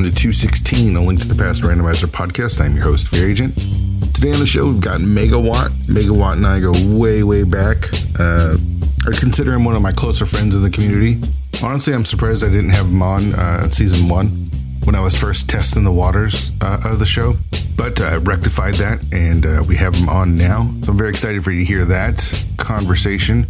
welcome to 216, a link to the past randomizer podcast. I'm your host, Fear Agent. Today on the show, we've got Megawott. Megawott and I go way, way back. Uh, I consider him one of my closer friends in the community. Honestly, I'm surprised I didn't have him on uh, season one when I was first testing the waters uh, of the show, but I rectified that and uh, we have him on now. So I'm very excited for you to hear that conversation.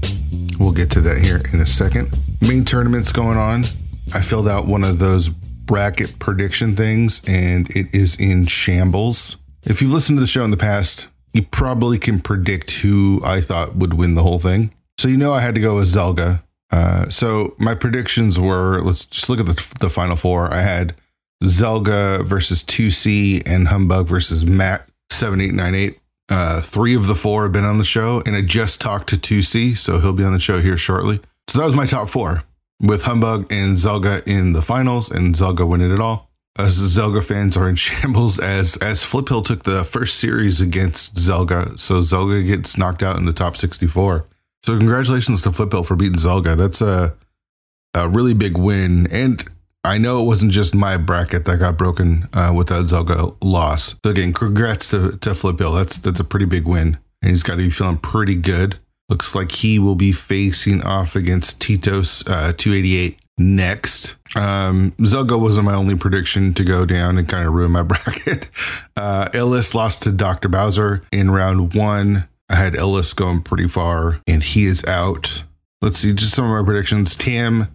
We'll get to that here in a second. Main tournaments going on. I filled out one of those bracket prediction things and it is in shambles. If you've listened to the show in the past, you probably can predict who I thought would win the whole thing. So you know I had to go with Zelga. Uh, so my predictions were let's just look at the, the final four. I had Zelga versus 2C and Humbug versus Matt 7898. Uh, three of the four have been on the show, and I just talked to 2C, so he'll be on the show here shortly. So that was my top four with Humbug and Zelga in the finals, and Zelga winning it all. As Zelga fans are in shambles as as Flip Hill took the first series against Zelga, so Zelga gets knocked out in the top 64. So congratulations to Flip Hill for beating Zelga. That's a a really big win, and I know it wasn't just my bracket that got broken uh, with that Zelga loss. So again, congrats to to Flip Hill. That's that's a pretty big win, and he's got to be feeling pretty good. Looks like he will be facing off against Tito's uh, 288 next. Um, Zelga wasn't my only prediction to go down and kind of ruin my bracket. Uh, Ellis lost to Dr. Bowser in round one. I had Ellis going pretty far, and he is out. Let's see, just some of my predictions. Tam,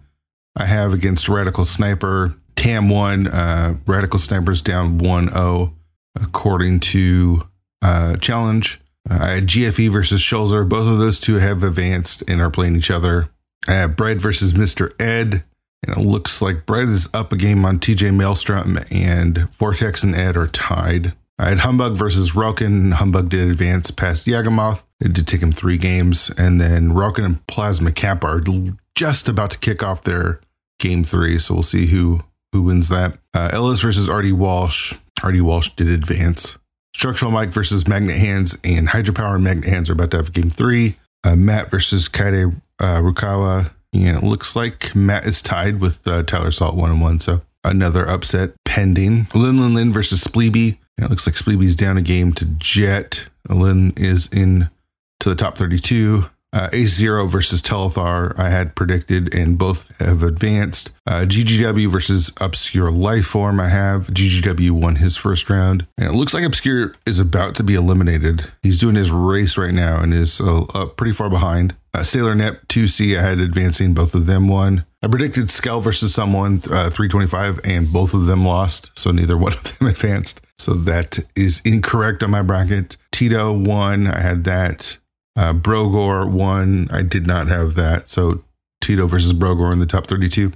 I have against Radical Sniper. Tam won. Uh, Radical Sniper's down 1 0, according to uh, Challonge. Uh, GFE versus Schulzer. Both of those two have advanced and are playing each other. I have Bread versus Mr. Ed. And it looks like Bread is up a game on TJ Maelstrom, and Vortex and Ed are tied. I had Humbug versus Relkin. Humbug did advance past Yagamoth. It did take him three games. And then Relkin and Plasma Cap are just about to kick off their game three. So we'll see who who wins that. Uh, Ellis versus Artie Walsh. Artie Walsh did advance. Structural Mike versus Magnet Hands and Hydropower and Magnet Hands are about to have game three. Uh, Matt versus Kaide uh, Rukawa. And it looks like Matt is tied with uh, Tyler Salt one and one. So another upset pending. Lin Lin Lin versus Spleeby. It looks like Spleeby's down a game to Jet. Lin is in to the top 32. Uh, Ace Zero versus Telethar, I had predicted, and both have advanced. Uh, GGW versus Obscure Lifeform, I have. GGW won his first round. And it looks like Obscure is about to be eliminated. He's doing his race right now and is uh, pretty far behind. Uh, Sailor Net 2C, I had advancing, both of them won. I predicted Skell versus someone, uh, 325, and both of them lost. So neither one of them advanced. So that is incorrect on my bracket. Tito won. I had that. Uh, Brogor won. I did not have that. So Tito versus Brogor in the top 32.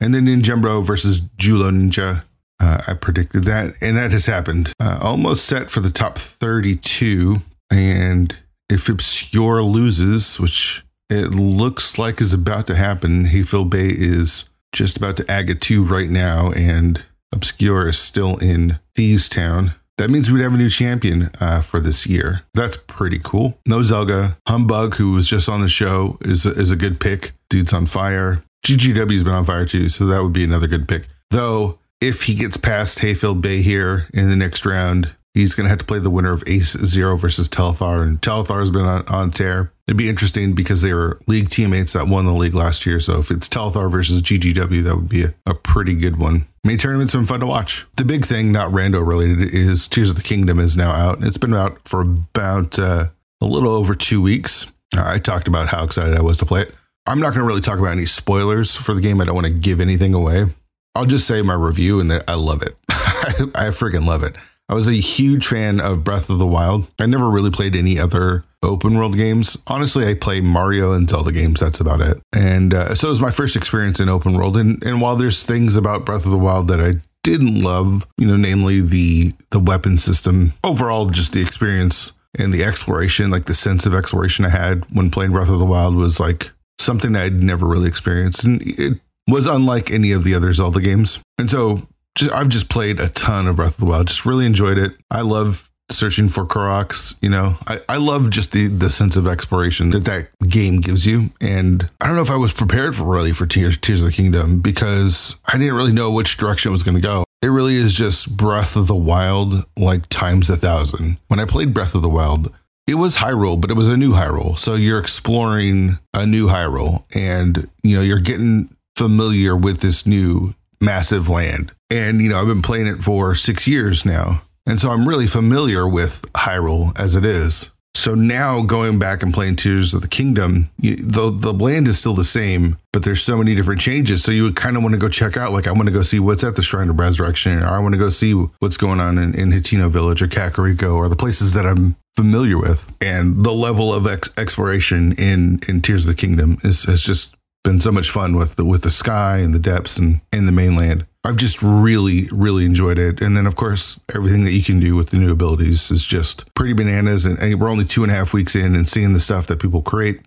And then Ninjembro versus Julo Ninja. Uh, I predicted that. And that has happened. Uh, almost set for the top 32. And if Obscure loses, which it looks like is about to happen, Hayfield Bay is just about to Aga 2 right now. And Obscure is still in Thieves Town. That means we'd have a new champion uh, for this year. That's pretty cool. No Zelga. Humbug, who was just on the show, is a, is a good pick. Dude's on fire. GGW's been on fire too, so that would be another good pick. Though, if he gets past Hayfield Bay here in the next round, he's going to have to play the winner of Ace Zero versus Telethar, and Telethar's been on, on tear. It'd be interesting because they were league teammates that won the league last year. So if it's Telethar versus GGW, that would be a, a pretty good one. Main tournament's been fun to watch. The big thing, not rando related, is Tears of the Kingdom is now out. It's been out for about uh, a little over two weeks. I talked about how excited I was to play it. I'm not going to really talk about any spoilers for the game. I don't want to give anything away. I'll just say my review and that I love it. I freaking love it. I was a huge fan of Breath of the Wild. I never really played any other open world games. Honestly, I play Mario and Zelda games. That's about it. And uh, so it was my first experience in open world. And, and while there's things about Breath of the Wild that I didn't love, you know, namely the the weapon system, overall, just the experience and the exploration, like the sense of exploration I had when playing Breath of the Wild was like something I'd never really experienced. And it was unlike any of the other Zelda games. And so just, I've just played a ton of Breath of the Wild. Just really enjoyed it. I love searching for Koroks. You know, I, I love just the the sense of exploration that that game gives you. And I don't know if I was prepared for really for Tears, Tears of the Kingdom because I didn't really know which direction it was going to go. it really is just Breath of the Wild like times a thousand. When I played Breath of the Wild, it was Hyrule, but it was a new Hyrule. So you're exploring a new Hyrule and you know, you're getting familiar with this new massive land. And you know, I've been playing it for 6 years now. And so I'm really familiar with Hyrule as it is. So now going back and playing Tears of the Kingdom, you, the the land is still the same, but there's so many different changes. So you would kind of want to go check out, like I want to go see what's at the Shrine of Resurrection, or I want to go see what's going on in, in Hateno Village or Kakariko, or the places that I'm familiar with. And the level of ex- exploration in in Tears of the Kingdom is just been so much fun with the with the sky and the depths and in the mainland. I've just really, really enjoyed it. And then, of course, everything that you can do with the new abilities is just pretty bananas. And, and we're only two and a half weeks in, and seeing the stuff that people create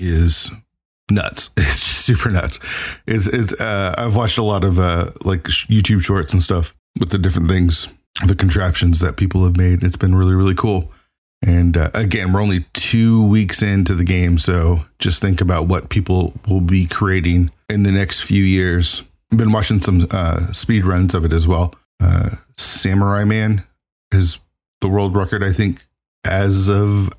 is nuts. It's super nuts. It's, it's, uh, I've watched a lot of uh, like YouTube shorts and stuff with the different things, the contraptions that people have made. It's been really, really cool. And uh, again, we're only two weeks into the game. So just think about what people will be creating in the next few years I've been watching some uh, speed runs of it as well. Uh, Samurai Man is the world record, I think, as of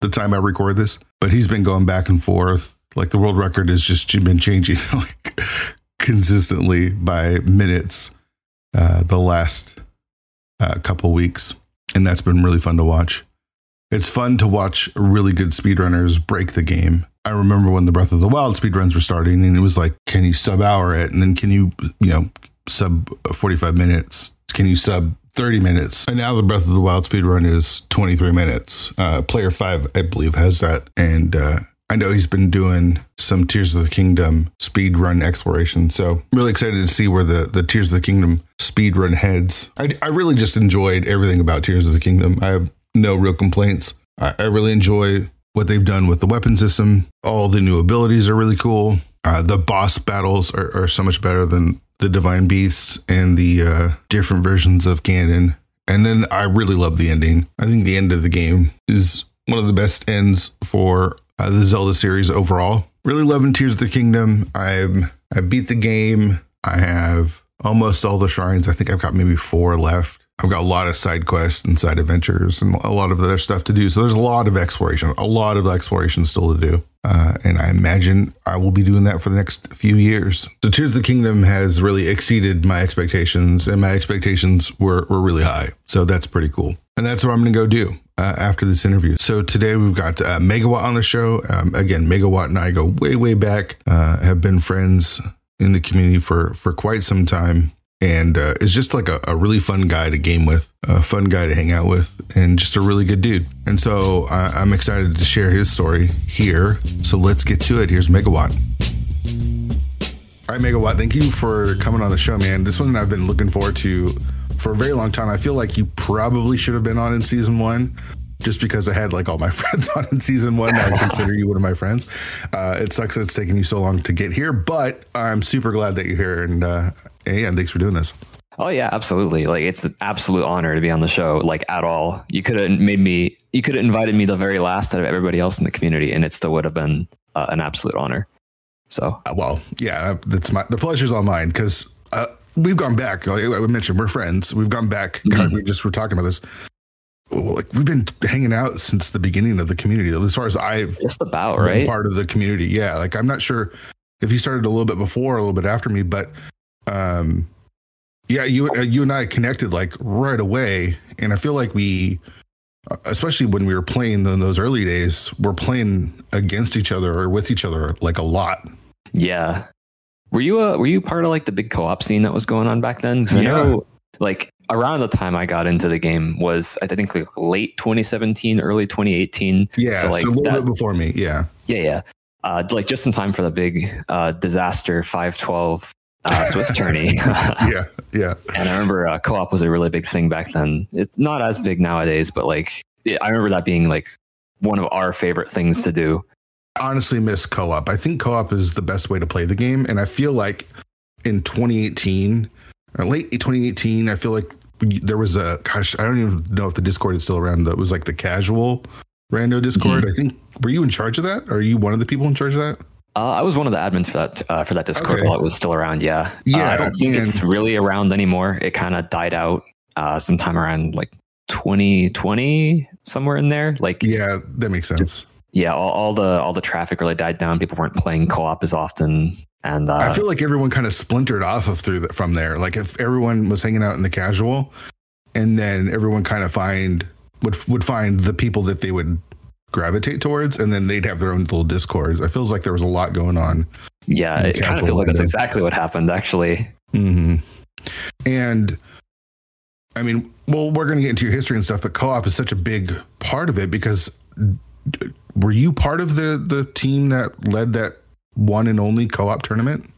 the time I record this. But he's been going back and forth. Like the world record has just been changing like consistently by minutes uh, the last uh, couple weeks, and that's been really fun to watch. It's fun to watch really good speedrunners break the game I remember when the Breath of the Wild speedruns were starting, and it was like, can you sub hour it? And then can you, you know, sub 45 minutes? Can you sub 30 minutes? And now the Breath of the Wild speedrun is 23 minutes. Uh, Player 5, I believe, has that. And uh, I know he's been doing some Tears of the Kingdom speedrun exploration. So really excited to see where the, the Tears of the Kingdom speedrun heads. I, I really just enjoyed everything about Tears of the Kingdom. I have no real complaints. I, I really enjoy what they've done with the weapon system. All the new abilities are really cool. Uh, the boss battles are, are, so much better than the divine beasts and the uh, different versions of Ganon. And then I really love the ending. I think the end of the game is one of the best ends for uh, the Zelda series overall. Really loving Tears of the Kingdom. I've I beat the game. I have almost all the shrines. I think I've got maybe four left. I've got a lot of side quests and side adventures and a lot of other stuff to do. So there's a lot of exploration, a lot of exploration still to do. Uh, and I imagine I will be doing that for the next few years. So Tears of the Kingdom has really exceeded my expectations, and my expectations were, were really high. So that's pretty cool. And that's what I'm going to go do uh, after this interview. So today we've got uh, Megawott on the show. Um, again, Megawott and I go way, way back, uh, have been friends in the community for, for quite some time and uh, is just like a, a, really fun guy to game with, a fun guy to hang out with, and just a really good dude. And so uh, I'm excited to share his story here. So let's get to it. Here's Megawott. All right, Megawott, thank you for coming on the show, man. This one I've been looking forward to for a very long time. I feel like you probably should have been on in season one just because I had like all my friends on in season one. I consider you one of my friends. Uh, it sucks that it's taken you so long to get here, but I'm super glad that you're here. And uh, and thanks for doing this. Oh yeah, absolutely. Like it's an absolute honor to be on the show. Like at all, you could have made me. You could have invited me the very last out of everybody else in the community, and it still would have been uh, an absolute honor. So uh, well, yeah, that's my the pleasure's all mine because uh, we've gone back. Like I mentioned, we're friends. We've gone back. Mm-hmm. We just were talking about this like we've been hanging out since the beginning of the community as far as i've just about right? part of the community. Yeah like i'm not sure if you started a little bit before a little bit after me but um yeah you uh, you and i connected like right away. And i feel like we uh, especially when we were playing in those early days we're playing against each other or with each other like a lot. Yeah. Were you a were you part of like the big co-op scene that was going on back then? Yeah. i know like around the time I got into the game was I think like late 2017, early 2018. Yeah, so like so a little that, bit before me. Yeah, yeah, yeah. Uh, like just in time for the big uh, disaster 512 uh, Swiss tourney. yeah, yeah. And I remember uh, co-op was a really big thing back then. It's not as big nowadays, but like I remember that being like one of our favorite things to do. honestly miss co-op. I think co-op is the best way to play the game, and I feel like in 2018 uh, late 2018, I feel like there was a gosh, I don't even know if the Discord is still around. That was like the casual rando Discord. Mm-hmm. I think were you in charge of that? Are you one of the people in charge of that? Uh, I was one of the admins for that uh, for that Discord Okay. while it was still around. Yeah, Yeah, Uh, I don't think it's really around anymore. It kind of died out uh, sometime around like 2020, somewhere in there. Like, yeah, Yeah, that makes sense. all, all the all the traffic really died down. People weren't playing co-op as often, and uh, I feel like everyone kind of splintered off of through the, from there. Like if everyone was hanging out in the casual, and then everyone kind of find would would find the people that they would gravitate towards, and then they'd have their own little discords. It feels like there was a lot going on. yeah, it kind of feels like that's exactly what happened. Actually, hmm And I mean, well, we're going to get into your history and stuff, but co-op is such a big part of it because d- were you part of the the team that led that one and only co-op tournament?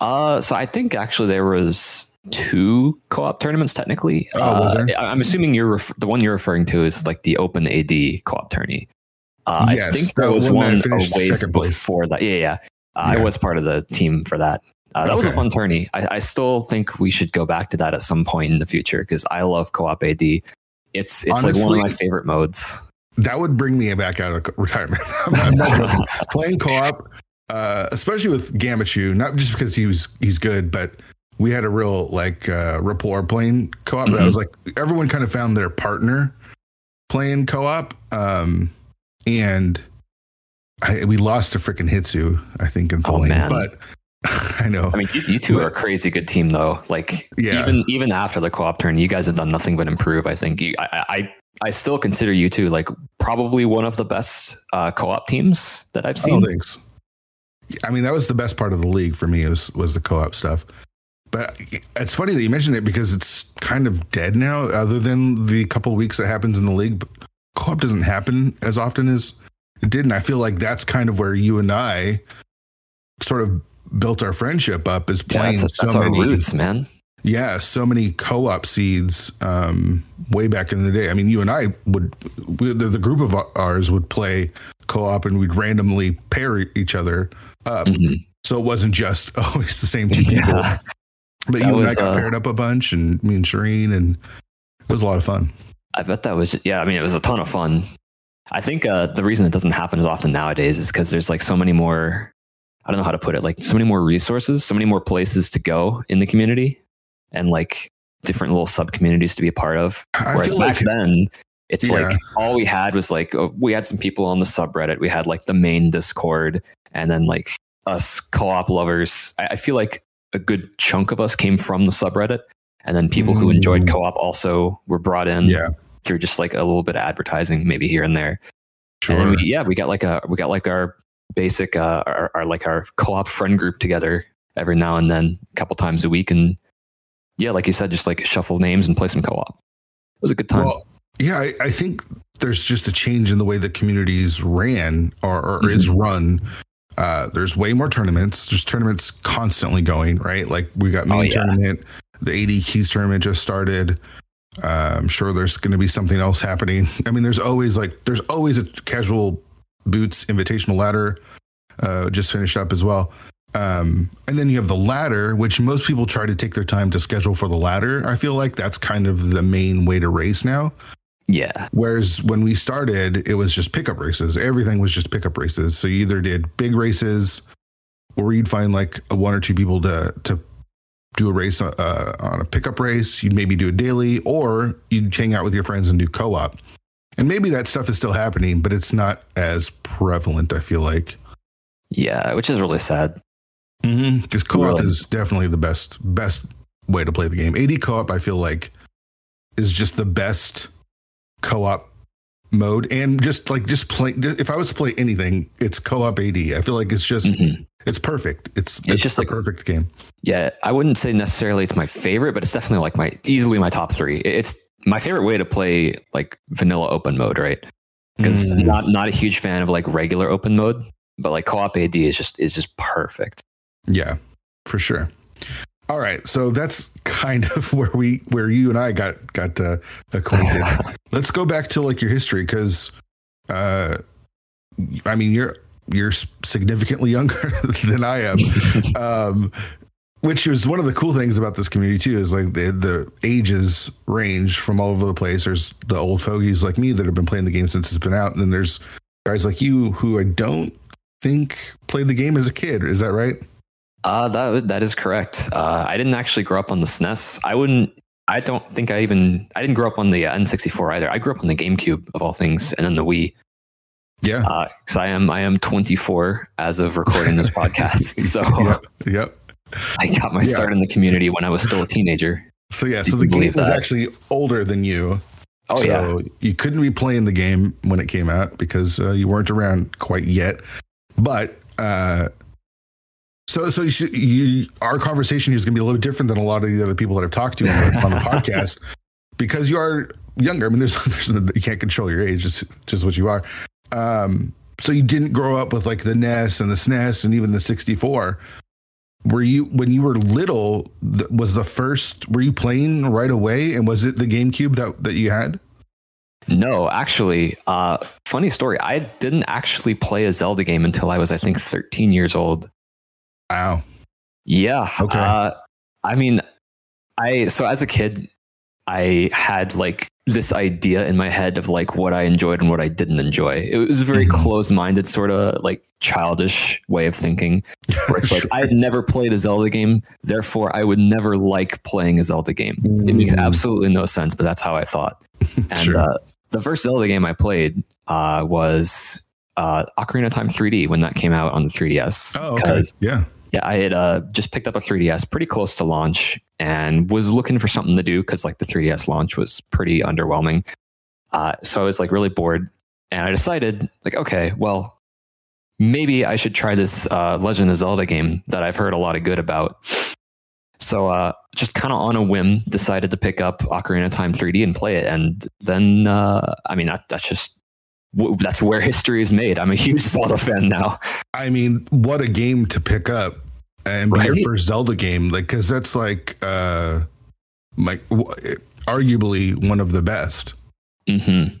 uh, so I think actually there was two co-op tournaments technically. Oh, was Uh, there? I- I'm assuming you're ref- the one you're referring to is like the Open AD co-op tourney. Uh, I Yes, think there the was one that one a finished ways second place. before that. Yeah, yeah. Uh, Yeah. I was part of the team for that. Uh, that was a fun tourney. I, I still think we should go back to that at some point in the future because I love co-op AD. It's it's like one of my favorite modes. That would bring me back out of retirement. I'm not- I'm not joking. Playing co-op, uh, especially with Gamachu, not just because he was he's good, but we had a real like uh, rapport playing co-op. That Mhm. was like everyone kind of found their partner playing co-op, um, and I, we lost to freaking Hitsu, I think, in Oh. But I know. I mean, you, you two But- are a crazy good team, though. Like, Yeah. even even after the co-op turn, you guys have done nothing but improve. I think you, I, I I still consider you two like probably one of the best uh, co-op teams that I've Oh, seen. thanks. I mean, that was the best part of the league for me was was the co-op stuff. But it's funny that you mentioned it because it's kind of dead now. Other than the couple weeks that happens in the league, but co-op doesn't happen as often as it did, and I feel like that's kind of where you and I sort of built our friendship up is playing that's, that's so our many roots, man. yeah, so many co-op seeds um, way back in the day. I mean, you and I would, we, the, the group of ours would play co-op, and we'd randomly pair each other up. Mhm. So it wasn't just always the same two people. Yeah. But That you and I got uh, paired up a bunch, and me and Shireen, and it was a lot of fun. I bet that was yeah. I mean, it was a ton of fun. I think uh, the reason it doesn't happen as often nowadays is because there's like so many more. I don't know how to put it. Like so many more resources, so many more places to go in the community, and like different little sub communities to be a part of. I Whereas back like then, it's Yeah. like all we had was like oh, we had some people on the subreddit. We had like the main Discord, and then like us co-op lovers. I, I feel like a good chunk of us came from the subreddit, and then people who enjoyed Mm. co-op also were brought in yeah, through just like a little bit of advertising, maybe here and there. sure. And we, yeah, we got like a we got like our basic uh our, our like our co-op friend group together every now and then, a couple times a week, and yeah, like you said, just like shuffle names and play some co-op. It was a good time. Well, yeah, I, I think there's just a change in the way the communities ran or, or Mm-hmm. is run. Uh, there's way more tournaments. There's tournaments constantly going, right? Like we got main Oh, yeah. tournament, the AD Keys tournament just started. Uh, I'm sure there's going to be something else happening. I mean, there's always like there's always a casual boots invitational ladder uh, just finished up as well. Um, and then you have the ladder, which most people try to take their time to schedule for the ladder. I feel like that's kind of the main way to race now. Yeah, Whereas when we started, it was just pickup races. Everything was just pickup races. So you either did big races, or you'd find like a one or two people to to do a race uh, on a pickup race. You'd maybe do a daily, or you'd hang out with your friends and do co-op. And maybe that stuff is still happening, but it's not as prevalent. I feel like yeah, which is really sad. because co-op Really? is definitely the best best way to play the game. AD co-op, I feel like, is just the best co-op mode, and just like just play. If I was to play anything, it's co-op AD. I feel like it's just Mhm. it's perfect. It's it's, just just like- perfect game. Yeah, I wouldn't say necessarily it's my favorite, but it's definitely like my easily my top three. It's my favorite way to play like vanilla open mode, right? Because Mm. not not a huge fan of like regular open mode, but like co-op AD is just is just perfect. Yeah, for sure. All right, so that's kind of where we where you and I got got uh, acquainted. Let's go back to like your history because, uh, I mean you're you're significantly younger than I am, um, which is one of the cool things about this community too. Is like the the ages range from all over the place. There's the old fogies like me that have been playing the game since it's been out, and then there's guys like you who I don't think played the game as a kid. Is that right? Uh, that that is correct. Uh, I didn't actually grow up on the SNES. I wouldn't. I don't think I even. I didn't grow up on the uh, N64 either. I grew up on the GameCube of all things, and then the Wii. Yeah. Because I am I am 24 as of recording this podcast. So yep. yep. I got my start in the community when I was still a teenager. So yeah, so the game was actually older than you. Oh so yeah. You couldn't be playing the game when it came out because uh, you weren't around quite yet. But uh, so so you, should, you, our conversation is going to be a little different than a lot of the other people that I've talked to on the, on the podcast because you are younger. I mean, there's, there's you can't control your age; it's just what you are. Um, so you didn't grow up with like the NES and the SNES and even the 64 were you when you were little was the first were you playing right away and was it the gamecube that, that you had no actually uh, funny story i didn't actually play a zelda game until i was i think 13 years old wow yeah okay uh, i mean i so as a kid i had like this idea in my head of like what I enjoyed and what I didn't enjoy. It was a very mm-hmm. close-minded sort of like childish way of thinking. Where it's sure. like I had never played a Zelda game, therefore I would never like playing a Zelda game. Mm. It makes mm. absolutely no sense, but that's how I thought. And sure. uh, the first Zelda game I played uh, was uh, Ocarina of Time 3D when that came out on the 3DS. Oh, okay. Yeah yeah, I had uh, just picked up a 3DS pretty close to launch and was looking for something to do because like the 3DS launch was pretty underwhelming. Uh, so I was like really bored, and I decided like, okay, well, maybe I should try this uh, Legend of Zelda game that I've heard a lot of good about. So uh, just kind of on a whim, decided to pick up Ocarina of Time 3D and play it, and then uh, I mean that, that's just that's where history is made. I'm a huge Zelda fan now. I mean, what a game to pick up and be right? your first Zelda game, like because that's like uh, like w- arguably one of the best. Mm-hmm.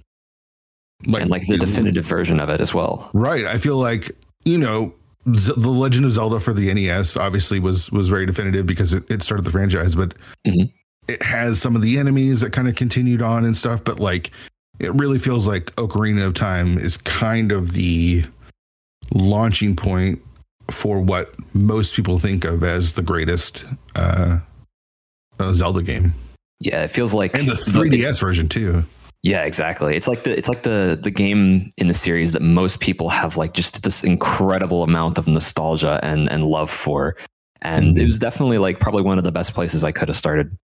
Like, and like the definitive version of it as well. Right. I feel like you know Z- the Legend of Zelda for the NES obviously was was very definitive because it, it started the franchise, but mm-hmm. it has some of the enemies that kind of continued on and stuff. But like, it really feels like Ocarina of Time is kind of the launching point for what most people think of as the greatest uh, uh, Zelda game. Yeah, it feels like and the 3DS version too. Yeah, exactly. It's like the it's like the the game in the series that most people have like just this incredible amount of nostalgia and and love for. And mm-hmm. it was definitely like probably one of the best places I could have started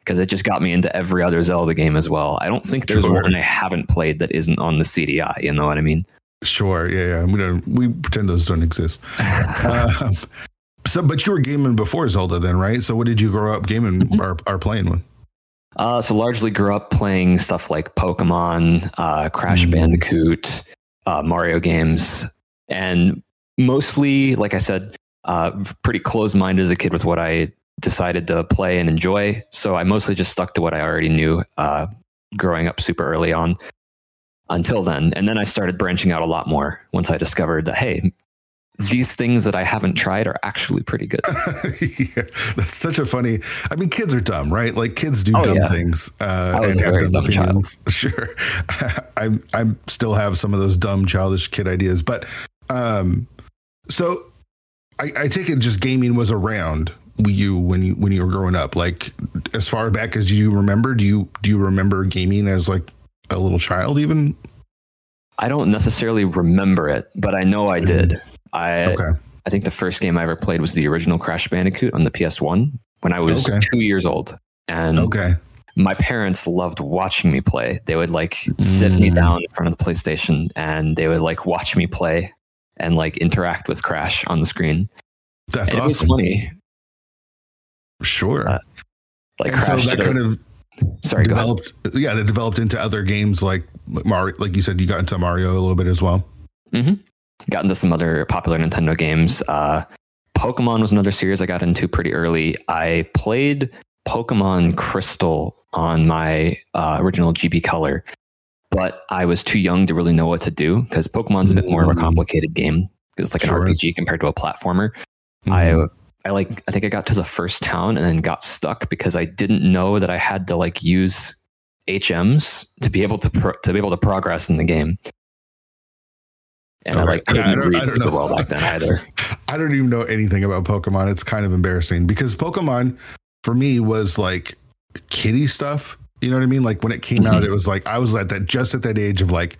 because it just got me into every other Zelda game as well. I don't think there's sure. one I haven't played that isn't on the CDI. You know what I mean? Sure. Yeah. Yeah. We don't. We pretend those don't exist. um, so, but you were gaming before Zelda, then, right? So, what did you grow up gaming mm-hmm. or, or playing with? Uh, so largely grew up playing stuff like Pokemon, uh, Crash mm. Bandicoot, uh, Mario games, and mostly, like I said, uh, pretty close-minded as a kid with what I decided to play and enjoy. So I mostly just stuck to what I already knew uh, growing up super early on until then. And then I started branching out a lot more once I discovered that, hey, these things that I haven't tried are actually pretty good. yeah, that's such a funny. I mean, kids are dumb, right? Like kids do oh, dumb yeah. things. Uh, I was and a very dumb opinions. child. Sure, I I still have some of those dumb childish kid ideas, but um, so I, I take it just gaming was around you when you when you were growing up. Like as far back as you remember, do you do you remember gaming as like a little child even? I don't necessarily remember it, but I know I did. I okay. I think the first game I ever played was the original Crash Bandicoot on the PS1 when I was okay. two years old. And okay. my parents loved watching me play. They would like sit mm. me down in front of the PlayStation and they would like watch me play and like interact with Crash on the screen. That's and awesome. It was funny. Sure. Uh, like so that kind of Sorry, developed. Yeah, they developed into other games like Mario. Like you said, you got into Mario a little bit as well. Mm-hmm. Got into some other popular Nintendo games. Uh, Pokemon was another series I got into pretty early. I played Pokemon Crystal on my uh, original GB Color, but I was too young to really know what to do because Pokemon's a bit more of a mm. complicated game. It's like an sure. RPG compared to a platformer. Mm-hmm. I I like I think I got to the first town and then got stuck because I didn't know that I had to like use HMs to be able to pro- to be able to progress in the game. and I like Okay. Yeah, I couldn't don't- I read don't super know. back then either. I don't even know anything about Pokemon. It's kind of embarrassing because Pokemon for me was like kitty stuff. You know what I mean? Like when it came out, Mhm. it was like I was at that just at that age of like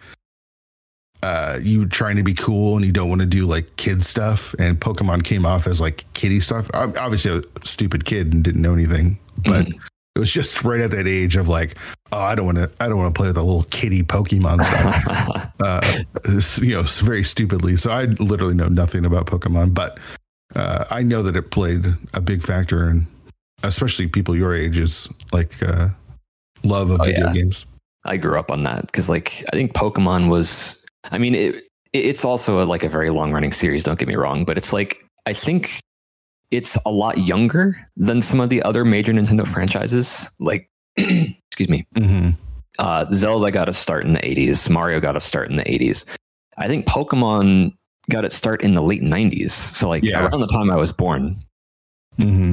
uh you trying to be cool and you don't want to do like kid stuff and Pokemon came off as like kitty stuff. I'm obviously a stupid kid and didn't know anything, but it was just right at that age of like, oh, I don't want to I don't want to play with a little kitty Pokemon stuff uh, you know, very stupidly. So I literally know nothing about Pokemon, but uh, I know that it played a big factor in, especially people your age, is like uh, love of Oh, video yeah. games. I grew up on that because, like, I think Pokemon was. I mean, it, it- it's also a, like a very long running series. Don't get me wrong, but it's like I think it's a lot younger than some of the other major Nintendo franchises. Like, excuse me, hmm uh, Zelda got a start in the '80s. Mario got a start in the '80s. I think Pokemon got its start in the late '90s. So, like, Yeah. around the time I was born. hmm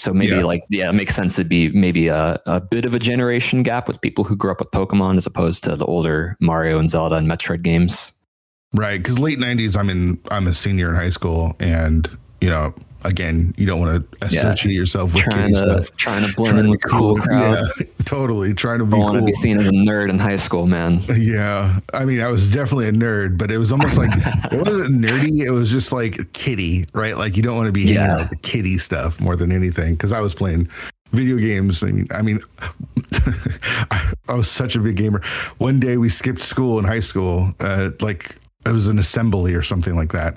So maybe Yeah. like yeah, it makes sense to be maybe a, a bit of a generation gap with people who grew up with Pokemon as opposed to the older Mario and Zelda and Metroid games. Right, because late '90s, I'm in. I'm a senior in high school, and you know, again, you don't want to Yeah. associate yourself with Trying to stuff. trying to blend Trying in with the cool crowd. Yeah, totally. Trying to be Don't want to be seen as a nerd in high school, man. Yeah, I mean, I was definitely a nerd, but it was almost like it wasn't nerdy. It was just like kitty, right? Like you don't want to be hanging Yeah. out with the kitty stuff more than anything. Because I was playing video games. I mean, I mean, I, I was such a big gamer. One day we skipped school in high school, uh, like it was an assembly or something like that.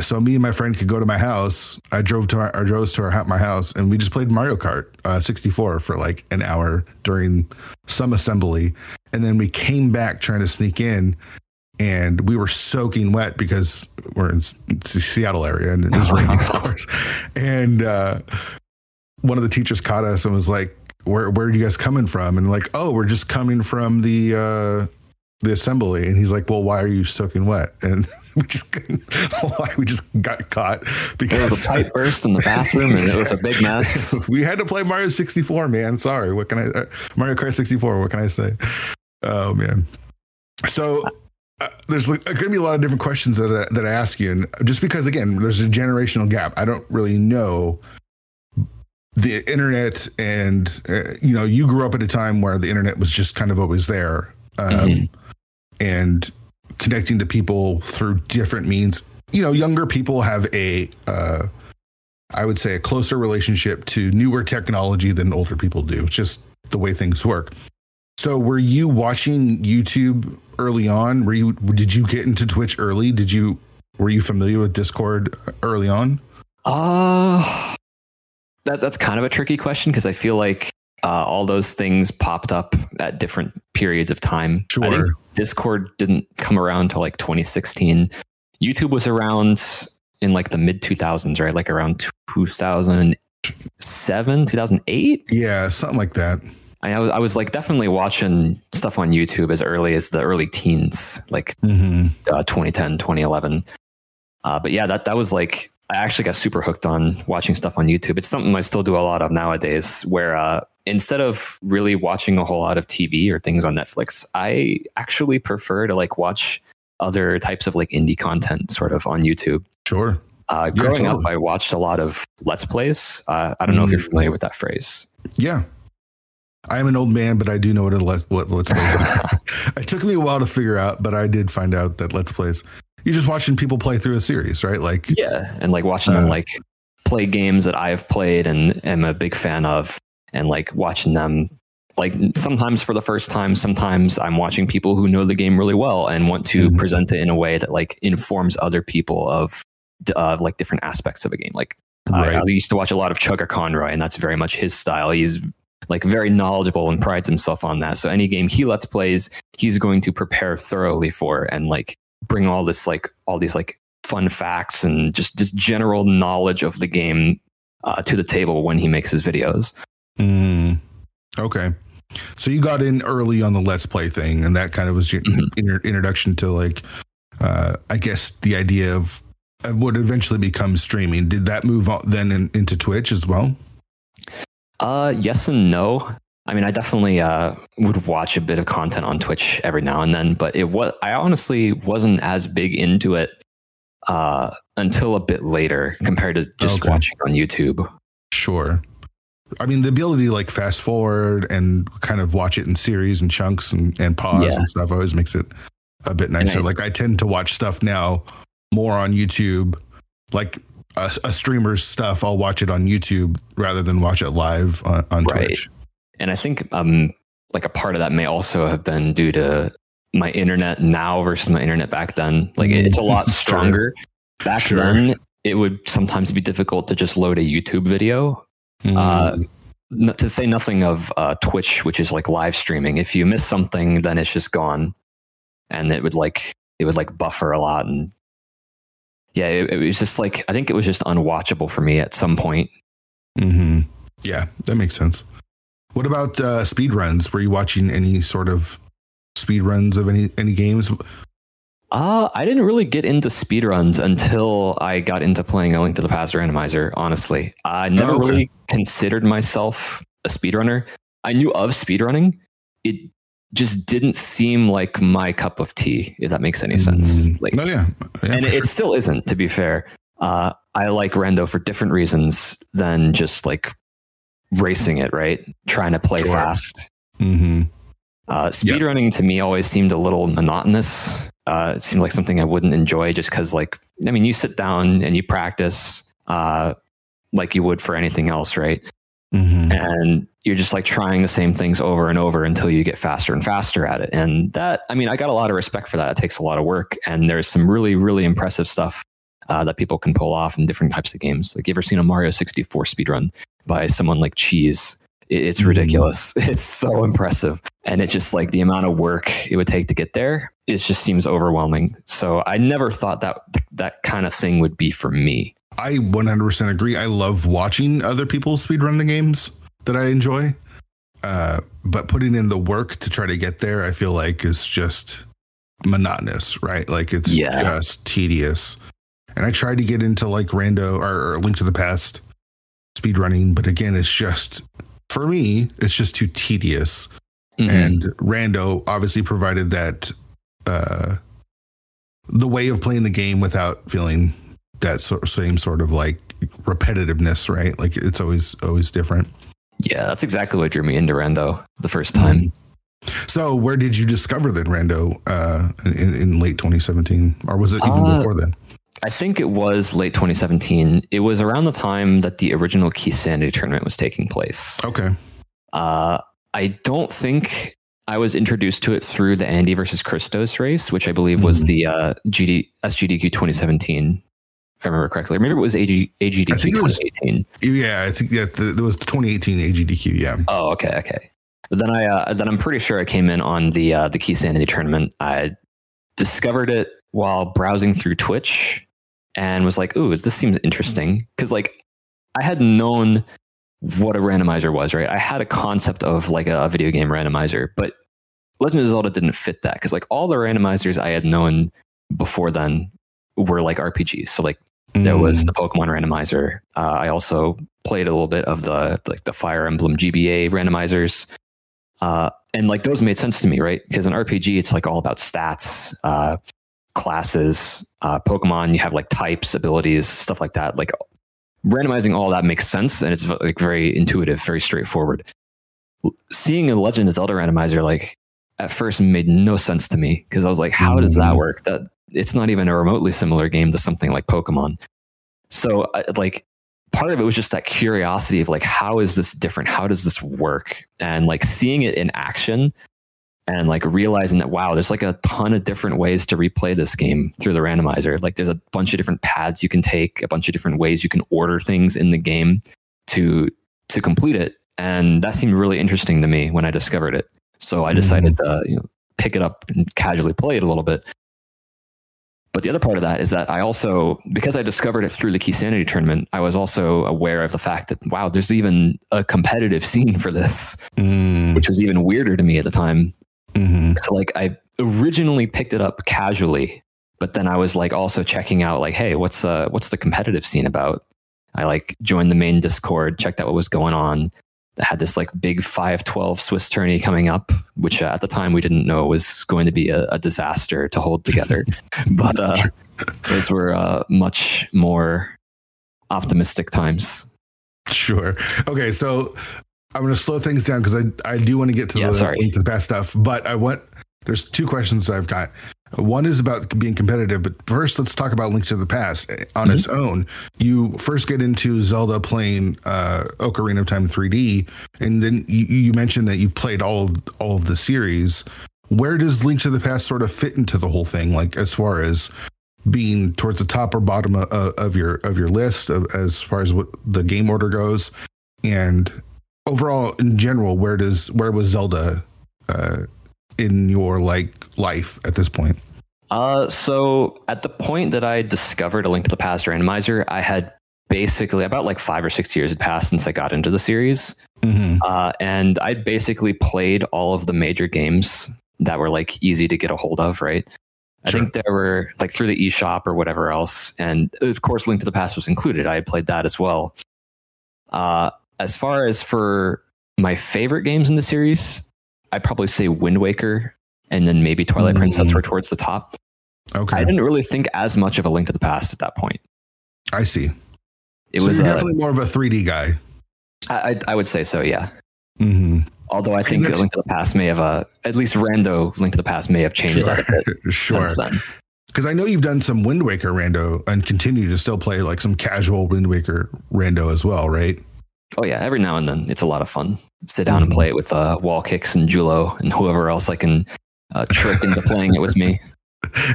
So me and my friend could go to my house. I drove to our, I drove to our, my house, and we just played Mario Kart uh, 64 for like an hour during some assembly, and then we came back trying to sneak in, and we were soaking wet because we're in S- Seattle area and it was raining, of course. And uh, one of the teachers caught us and was like, "Where where are you guys coming from?" And like, "Oh, we're just coming from the uh, the assembly." And he's like, "Well, why are you soaking wet?" And we just why we just got caught There because was a pipe burst in the bathroom and it was a big mess. we had to play Mario 64, man. Sorry. What can I, uh, Mario Kart 64, what can I say? Oh, man. So uh, there's going to be a lot of different questions that I, that I ask you. And just because, again, there's a generational gap, I don't really know the internet. And, uh, you know, you grew up at a time where the internet was just kind of always there. Um, Mhm. And connecting to people through different means. You know, younger people have a, uh, I would say, a closer relationship to newer technology than older people do. It's just the way things work. So, were you watching YouTube early on? Were you? Did you get into Twitch early? Did you? Were you familiar with Discord early on? Uh, that, that's kind of a tricky question because I feel like uh, all those things popped up at different periods of time. I think Sure. Discord didn't come around until like 2016. YouTube was around in like the mid 2000s, right? Like around 2007, 2008. Yeah, something like that. I, I was, I was like definitely watching stuff on YouTube as early as the early teens, like Mm-hmm. uh, 2010, 2011. Uh, but yeah, that that was like I actually got super hooked on watching stuff on YouTube. It's something I still do a lot of nowadays. Where uh, instead of really watching a whole lot of TV or things on Netflix, I actually prefer to like watch other types of like indie content, sort of on YouTube. Sure. Uh, Yeah, growing totally. up, I watched a lot of Let's Plays. Uh, I don't know if you're Mm. familiar with that phrase. Yeah. I am an old man, but I do know what a let, what Let's Plays are. it took me a while to figure out, but I did find out that Let's Plays. You're just watching people play through a series, right? Like, Yeah, and like watching them Uh, like play games that I've played and am a big fan of, and like watching them like sometimes for the first time, sometimes I'm watching people who know the game really well and want to Mhm. present it in a way that like informs other people of of like different aspects of a game. Like I, I used to watch a lot of Chuggaaconroy, and that's very much his style. He's like very knowledgeable and prides himself on that. So any game he lets plays, he's going to prepare thoroughly for and like bring all this like all these like fun facts and just just general knowledge of the game uh, to the table when he makes his videos. Mm, okay. So you got in early on the Let's Play thing, and that kind of was your Mhm. inter- introduction to like, uh, I guess the idea of, of what eventually becomes streaming. Did that move on then in, into Twitch as well? Uh, yes and no. I mean, I definitely uh, would watch a bit of content on Twitch every now and then, but it was I honestly wasn't as big into it uh, until a bit later compared to just Okay. watching on YouTube. Sure. I mean, the ability to like fast forward and kind of watch it in series and chunks and, and pause Yeah. and stuff always makes it a bit nicer. I- like I tend to watch stuff now more on YouTube, like a, a streamer's stuff. I'll watch it on YouTube rather than watch it live on, on Right. Twitch. And I think um, like a part of that may also have been due to my internet now versus my internet back then. Like it's a lot stronger. Back Sure. then, it would sometimes be difficult to just load a YouTube video. Uh, Mm, N- to say nothing of uh, Twitch, which is like live streaming. If you miss something, then it's just gone, and it would like it would like buffer a lot, and yeah, it, it was just like I think it was just unwatchable for me at some point. mhm. Yeah, that makes sense. What about uh, speed runs? Were you watching any sort of speed runs of any any games? Uh, I didn't really get into speedruns until I got into playing A Link to the Past randomizer, honestly. I never Oh, okay. really considered myself a speedrunner. I knew of speedrunning. It just didn't seem like my cup of tea, if that makes any sense. Mm, Like, no, yeah, yeah and it, sure. still isn't, to be fair. Uh, I like Rando for different reasons than just like racing it, right? Trying to play Sure. fast. hmm Uh, speedrunning to me always seemed a little monotonous. Uh, it seemed like something I wouldn't enjoy just because, like, I mean, you sit down and you practice uh, like you would for anything else, right? hmm And you're just like trying the same things over and over until you get faster and faster at it. And that, I mean, I got a lot of respect for that. It takes a lot of work. And there's some really, really impressive stuff uh, that people can pull off in different types of games. Like, you ever seen a Mario 64 speedrun by someone like Cheese? It- It's Mhm. ridiculous. It's so impressive. And it just like the amount of work it would take to get there, it just seems overwhelming. So I never thought that that kind of thing would be for me. I 100% agree. I love watching other people speedrun the games that I enjoy. Uh, but putting in the work to try to get there, I feel like is just monotonous, right? Like it's Yeah. just tedious. And I tried to get into like Rando or, or Link to the Past speedrunning, but again, it's just, for me, it's just too tedious. Mhm. And Rando obviously provided that, uh, the way of playing the game without feeling that same sort of like repetitiveness, right? Like it's always always different. yeah, that's exactly what drew me into Rando the first time. So, where did you discover then Rando uh, in, in late 2017, or was it even Uh, before then? I think it was late 2017. It was around the time that the original Key Sanity tournament was taking place. Okay, Uh, I don't think I was introduced to it through the Andy versus Christos race, which I believe was Mhm. the uh, GD, SGDQ 2017, if I remember correctly. Maybe it was AG, AGDQ I think it was- 2018. yeah, I think that the, it was 2018 AGDQ. Yeah, Oh, okay, okay. But then I uh, then I'm pretty sure I came in on the uh, the Key Sanity tournament. I discovered it while browsing through Twitch and was like, "Ooh, this seems interesting." Because like I had known what a randomizer was, right? I had a concept of like a, a video game randomizer, but Legend of Zelda didn't fit that because like all the randomizers I had known before then were like RPGs. So like there was Mm, the Pokemon randomizer. Uh, I also played a little bit of the like the Fire Emblem GBA randomizers, uh, and like those made sense to me, right? Because in RPG, it's like all about stats, uh, classes. Uh, Pokemon, you have like types, abilities, stuff like that. Like randomizing all that makes sense, and it's like very intuitive, very straightforward. Seeing a Legend of Zelda randomizer, like at first, made no sense to me because I was like, how does that Mhm. work? That it's not even a remotely similar game to something like Pokemon. So, like, part of it was just that curiosity of like, how is this different? How does this work? And like seeing it in action and like realizing that, wow, there's like a ton of different ways to replay this game through the randomizer. Like, there's a bunch of different paths you can take, a bunch of different ways you can order things in the game to to complete it. And that seemed really interesting to me when I discovered it. So I decided to you know, pick it up and casually play it a little bit. But the other part of that is that I also, because I discovered it through the Key Sanity tournament, I was also aware of the fact that, wow, there's even a competitive scene for this, mm, which was even weirder to me at the time. Mhm. So, like, I originally picked it up casually, but then I was like also checking out, like, hey, what's uh, what's the competitive scene about? I like joined the main Discord, checked out what was going on, I had this like big 512 Swiss tourney coming up, which uh, at the time we didn't know was going to be a, a disaster to hold together. but uh, those were uh, much more optimistic times. Sure. Okay, so I'm going to slow things down because I I do want to get to Yeah, the sorry. link to the past stuff, but I want there's two questions I've got. One is about being competitive, but first let's talk about Link to the Past on its own. You first get into Zelda playing uh, Ocarina of Time 3D, and then you, you mentioned that you played all of all of the series. Where does Link to the Past sort of fit into the whole thing? Like as far as being towards the top or bottom of, of your of your list of, as far as what the game order goes, and overall in general, where does where was Zelda uh, in your like life at this point? Uh, so at the point that I discovered a Link to the Past randomizer, I had basically about like five or six years had passed since I got into the series. Mm-hmm. Uh, and I basically played all of the major games that were like easy to get a hold of, right? I Sure. think there were like through the eShop or whatever else. And of course, Link to the Past was included. I had played that as well. Uh, as far as for my favorite games in the series, I'd probably say Wind Waker and then maybe Twilight Princess Mm. were towards the top. Okay, I didn't really think as much of a Link to the Past at that point. I see. It so was, you're uh, definitely more of a 3D guy. I, I- I would say so, yeah. Mm-hmm. Although I think Link to the Past may have, uh, at least Rando Link to the Past may have changed that a bit sure. since then. Because I know you've done some Wind Waker rando and continue to still play like some casual Wind Waker rando as well, right? Oh yeah, every now and then it's a lot of fun. Sit down and play it with uh, wall kicks and Julo and whoever else I can uh, trick into playing it with me.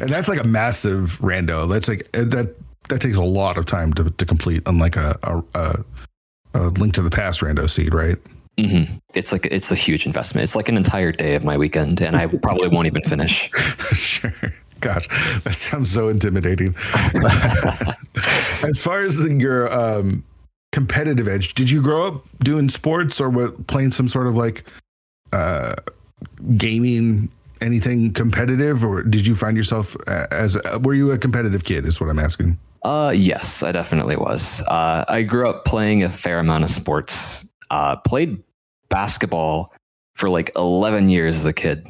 And that's like a massive rando. That's like uh, that. That takes a lot of time to, to complete, unlike a, a, a, a Link to the Past rando seed, right? hmm It's like it's a huge investment. It's like an entire day of my weekend, and I probably won't even finish. sure. Gosh, that sounds so intimidating. as far as the, your um, competitive edge, did you grow up doing sports or what, playing some sort of like uh, gaming, anything competitive, or did you find yourself as were you a competitive kid? Is what I'm asking. Uh, yes, I definitely was. Uh, I grew up playing a fair amount of sports. Uh, played basketball for like 11 years as a kid.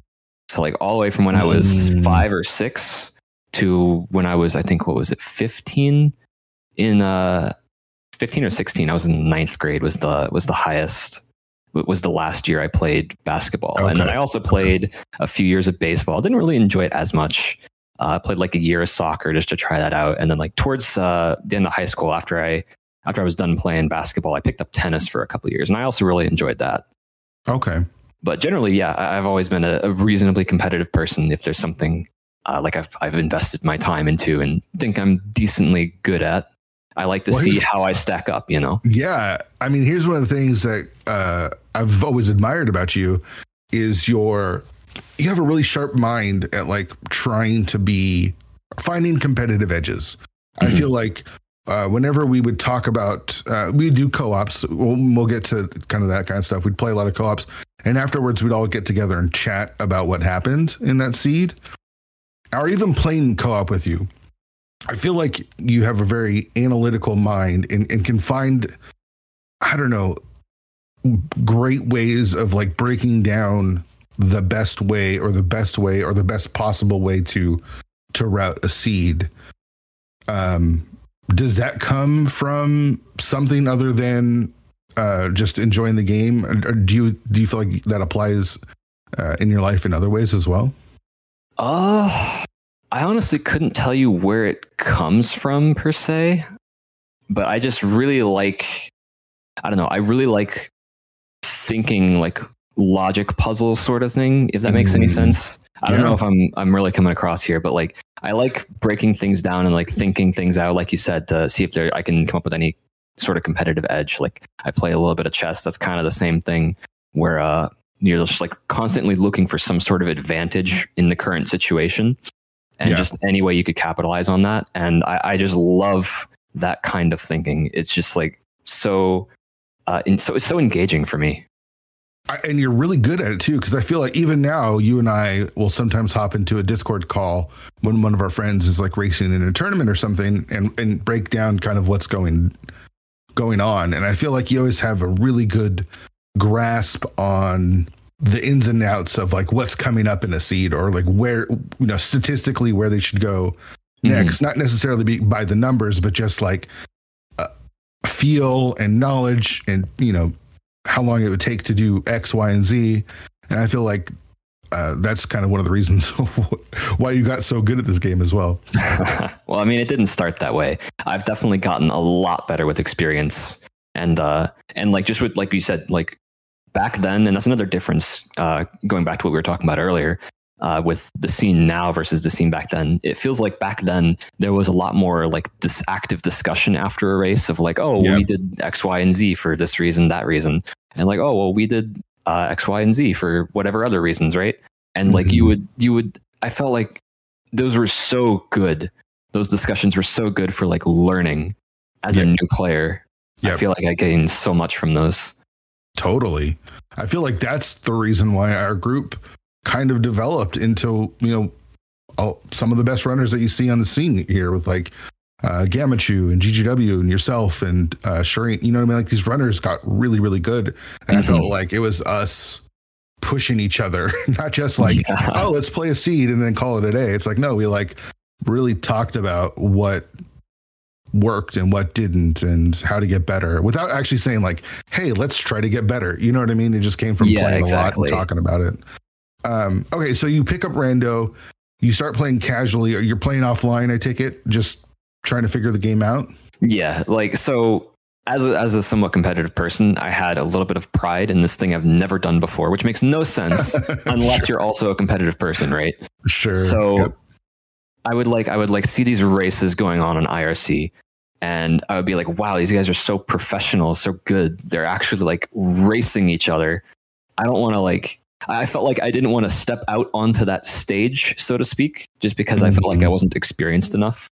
So like all the way from when I was Mm. five or six to when I was, I think, what was it, 15 in, uh, 15 or 16. I was in ninth grade was the, was the highest, was the last year I played basketball. And then I also played a few years of baseball. Didn't really enjoy it as much. Uh, I played like a year of soccer just to try that out, and then like towards uh, the end of high school, after I after I was done playing basketball, I picked up tennis for a couple of years, and I also really enjoyed that. Okay. But generally, yeah, I've always been a, a reasonably competitive person. If there's something uh, like I've I've invested my time into and think I'm decently good at, I like to Well, see how I stack up. You know, Yeah, I mean, here's one of the things that uh, I've always admired about you is your you have a really sharp mind at like trying to be finding competitive edges. I Mhm. feel like uh, whenever we would talk about uh, we do co-ops, we'll, we'll get to kind of that kind of stuff. We'd play a lot of co-ops, and afterwards we'd all get together and chat about what happened in that seed, or even playing co-op with you. I feel like you have a very analytical mind and, and can find, I don't know, great ways of like breaking down the best way or the best way or the best possible way to to route a seed. Um, does that come from something other than uh, just enjoying the game, or do you do you feel like that applies uh, in your life in other ways as well? Uh, I honestly couldn't tell you where it comes from per se, but I just really like, I don't know, I really like thinking like logic puzzle sort of thing, if that makes any Mm. sense. I don't Yeah. know if I'm I'm really coming across here, but like I like breaking things down and like thinking things out, like you said, to see if there I can come up with any sort of competitive edge. Like I play a little bit of chess. That's kind of the same thing where uh you're just like constantly looking for some sort of advantage in the current situation and Yeah. just any way you could capitalize on that. And I, I just love that kind of thinking. It's just like so uh and so it's so engaging for me. I, and you're really good at it too, because I feel like even now you and I will sometimes hop into a Discord call when one of our friends is like racing in a tournament or something, and and break down kind of what's going going on. And I feel like you always have a really good grasp on the ins and outs of like what's coming up in a seed or like where you know statistically where they should go next mm-hmm. not necessarily be by the numbers but just like uh, feel and knowledge and you know how long it would take to do x y and z and i feel like uh, that's kind of one of the reasons why you got so good at this game as well. well, I mean, it didn't start that way. I've definitely gotten a lot better with experience, and uh, and like just with like you said, like back then, and that's another difference. Uh, going back to what we were talking about earlier, uh, with the scene now versus the scene back then. It feels like back then there was a lot more like this active discussion after a race of like, oh, yep. we did X, Y, and Z for this reason, that reason, and like, oh, well, we did uh, X, Y, and Z for whatever other reasons, right? And mm-hmm. like you would, you would, I felt like those were so good. Those discussions were so good for like learning as yep. a new player. Yep. I feel like I gained so much from those. Totally. I feel like that's the reason why our group kind of developed into, you know, all, some of the best runners that you see on the scene here with like uh, Gamachu and GGW and yourself and uh, Shireen. You know what I mean? Like these runners got really, really good. And mm-hmm. I felt mm-hmm. like it was us pushing each other, not just like, yeah. oh, let's play a seed and then call it a day. It's like, no, we like really talked about what worked and what didn't and how to get better without actually saying like, hey, let's try to get better. You know what I mean? It just came from yeah, playing exactly. a lot and talking about it. Um, okay, so you pick up Rando, you start playing casually, or you're playing offline, I take it, just trying to figure the game out. Yeah, like so as a, as a somewhat competitive person, I had a little bit of pride in this thing I've never done before, which makes no sense unless sure. you're also a competitive person, right? Sure. So yep. I would like I would like see these races going on on IRC and I would be like, wow, these guys are so professional, so good. They're actually like racing each other. I don't want to like I felt like I didn't want to step out onto that stage, so to speak, just because mm-hmm. I felt like I mm-hmm. wasn't experienced enough.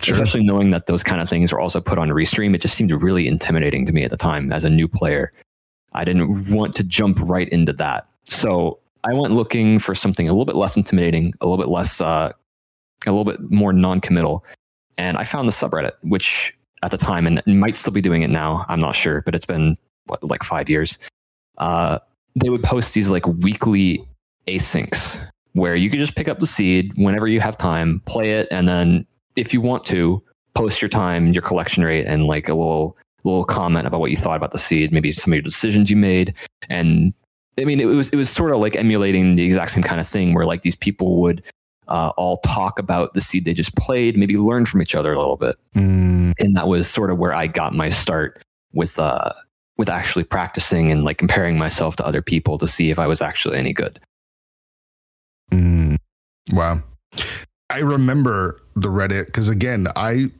Sure. Especially knowing that those kind of things were also put on Restream, it just seemed really intimidating to me at the time as a new player. I didn't want to jump right into that. So I went looking for something a little bit less intimidating, a little bit less, uh, a little bit more non-committal, and I found the subreddit, which at the time and might still be doing it now. I'm not sure, but it's been what, like five years. Uh, they would post these like weekly asyncs where you could just pick up the seed whenever you have time, play it, and then if you want to, post your time, your collection rate, and like a little little comment about what you thought about the seed, maybe some of your decisions you made. And I mean, it was it was sort of like emulating the exact same kind of thing where like these people would uh, all talk about the seed they just played, maybe learn from each other a little bit. Mm. And that was sort of where I got my start with uh, with actually practicing and like comparing myself to other people to see if I was actually any good. Mm, wow. I remember the Reddit because again, I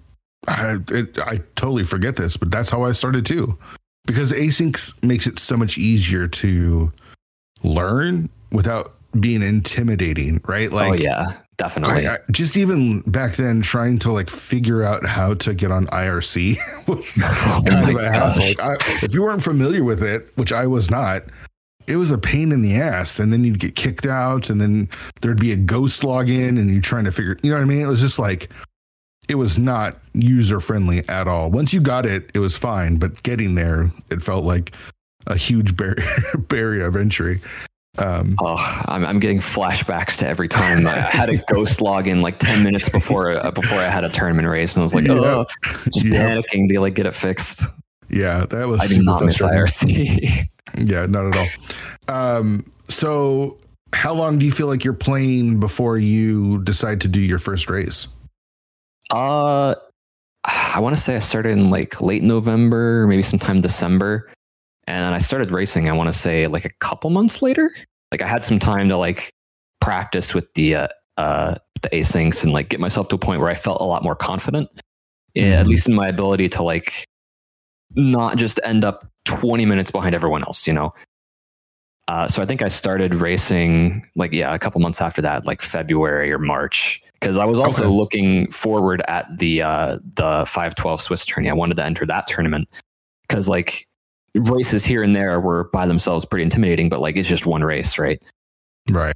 I, it, I totally forget this, but that's how I started too. Because async makes it so much easier to learn without being intimidating, right? Oh, like, oh yeah, definitely. I, I, just even back then, trying to like figure out how to get on IRC was oh kind of a hassle. Like, I, if you weren't familiar with it, which I was not, it was a pain in the ass. And then you'd get kicked out, and then there'd be a ghost login, and you're trying to figure. You know what I mean? It was just like it was not user friendly at all. Once you got it, it was fine, but getting there, it felt like a huge barrier barrier of entry. Um, oh, I'm, I'm getting flashbacks to every time I had a ghost login like 10 minutes before uh, before I had a tournament race, and I was like, oh, just yeah. panicking to like get it fixed. Yeah, that was. I did not miss IRC. yeah, not at all. Um, so, how long do you feel like you're playing before you decide to do your first race? Uh, I want to say I started in like late November, maybe sometime December and I started racing. I want to say like a couple months later. Like I had some time to like practice with the uh, uh, the asyncs and like get myself to a point where I felt a lot more confident, mm-hmm. at least in my ability to like not just end up 20 minutes behind everyone else. You know. Uh, so I think I started racing like yeah a couple months after that, like February or March, because I was also okay. looking forward at the uh, the 512 Swiss tourney. I wanted to enter that tournament because like races here and there were by themselves pretty intimidating, but like it's just one race, right? Right.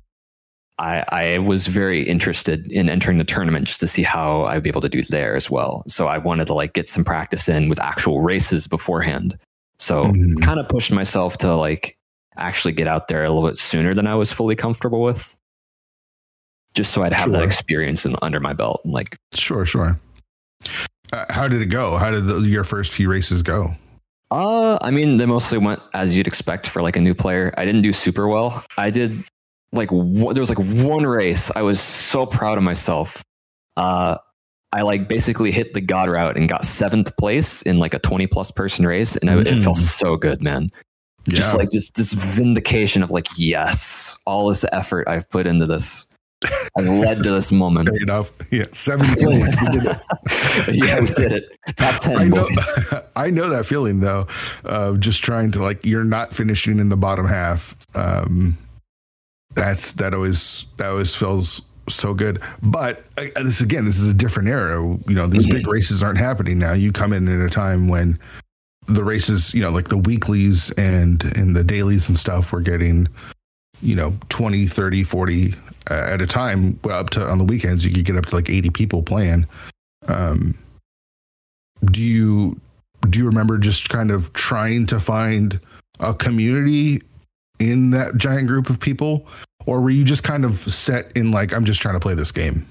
I, I was very interested in entering the tournament just to see how I'd be able to do there as well. So I wanted to like get some practice in with actual races beforehand. So Mhm. kind of pushed myself to like actually get out there a little bit sooner than I was fully comfortable with. Just so I'd have that experience in, under my belt. and, Like Sure, sure. Uh, how did it go? How did the, your first few races go? Uh, I mean, they mostly went as you'd expect for like a new player. I didn't do super well. I did like one, there was like one race. I was so proud of myself. Uh, I like basically hit the god route and got seventh place in like a twenty plus person race, and I, it felt Mm. so good, man. Just like just this vindication of like, yes, all this effort I've put into this has led to this moment. paid off. Yeah, seventh place. We did it. yeah, we did it. Top I ten, know, boys. I know that feeling though, of just trying to like you're not finishing in the bottom half. Um, that's that always that always feels so good. But uh, this again, this is a different era. You know, these big races aren't happening now. You come in at a time when the races, you know, like the weeklies and and the dailies and stuff, were getting, you know, 20, 30, 40 uh, at a time. Well, up to on the weekends, you could get up to like 80 people playing. Um, do you do you remember just kind of trying to find a community in that giant group of people or were you just kind of set in like i'm just trying to play this game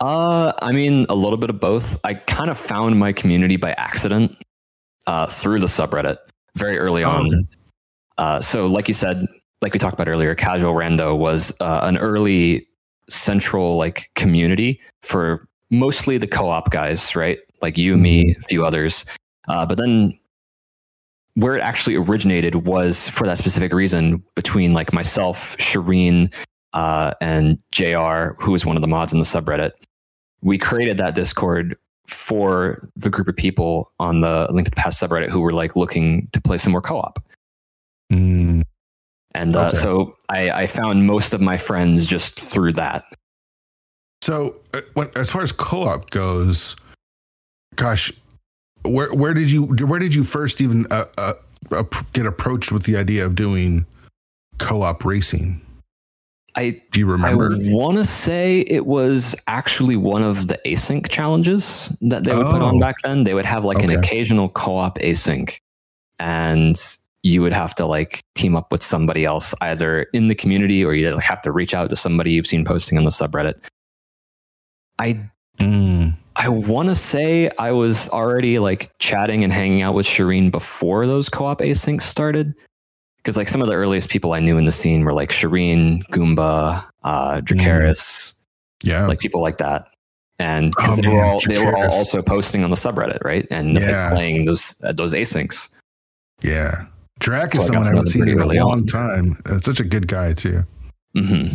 Uh, I mean, a little bit of both. I kind of found my community by accident uh, through the subreddit very early Oh, on. okay. Uh, so, like you said, like we talked about earlier, Casual Rando was uh, an early central like community for mostly the co-op guys, right? Like you, me, a few others. Uh, but then where it actually originated was for that specific reason between like myself, Shireen, uh, and JR, who was one of the mods in the subreddit. We created that Discord for the group of people on the Link to the Past subreddit who were like looking to play some more co-op. Mm, And uh, Okay. so I, I found most of my friends just through that. so uh, when, as far as co-op goes gosh where where did you where did you first even uh, uh, get approached with the idea of doing co-op racing I do you remember I want to say it was actually one of the async challenges that they would put Oh. on back then. They would have like an occasional co-op async, and you would have to like team up with somebody else either in the community or you'd have to reach out to somebody you've seen posting on the subreddit. I Mm, I want to say I was already like chatting and hanging out with Shireen before those co-op asyncs started. Because like some of the earliest people I knew in the scene were like Shireen, Goomba, uh, Dracaris, yeah like people like that. And Oh, they were all they were all also posting on the subreddit, right? And like, playing those uh, those asyncs. yeah Drac is got someone I haven't seen in a long on. time. It's such a good guy too. hmm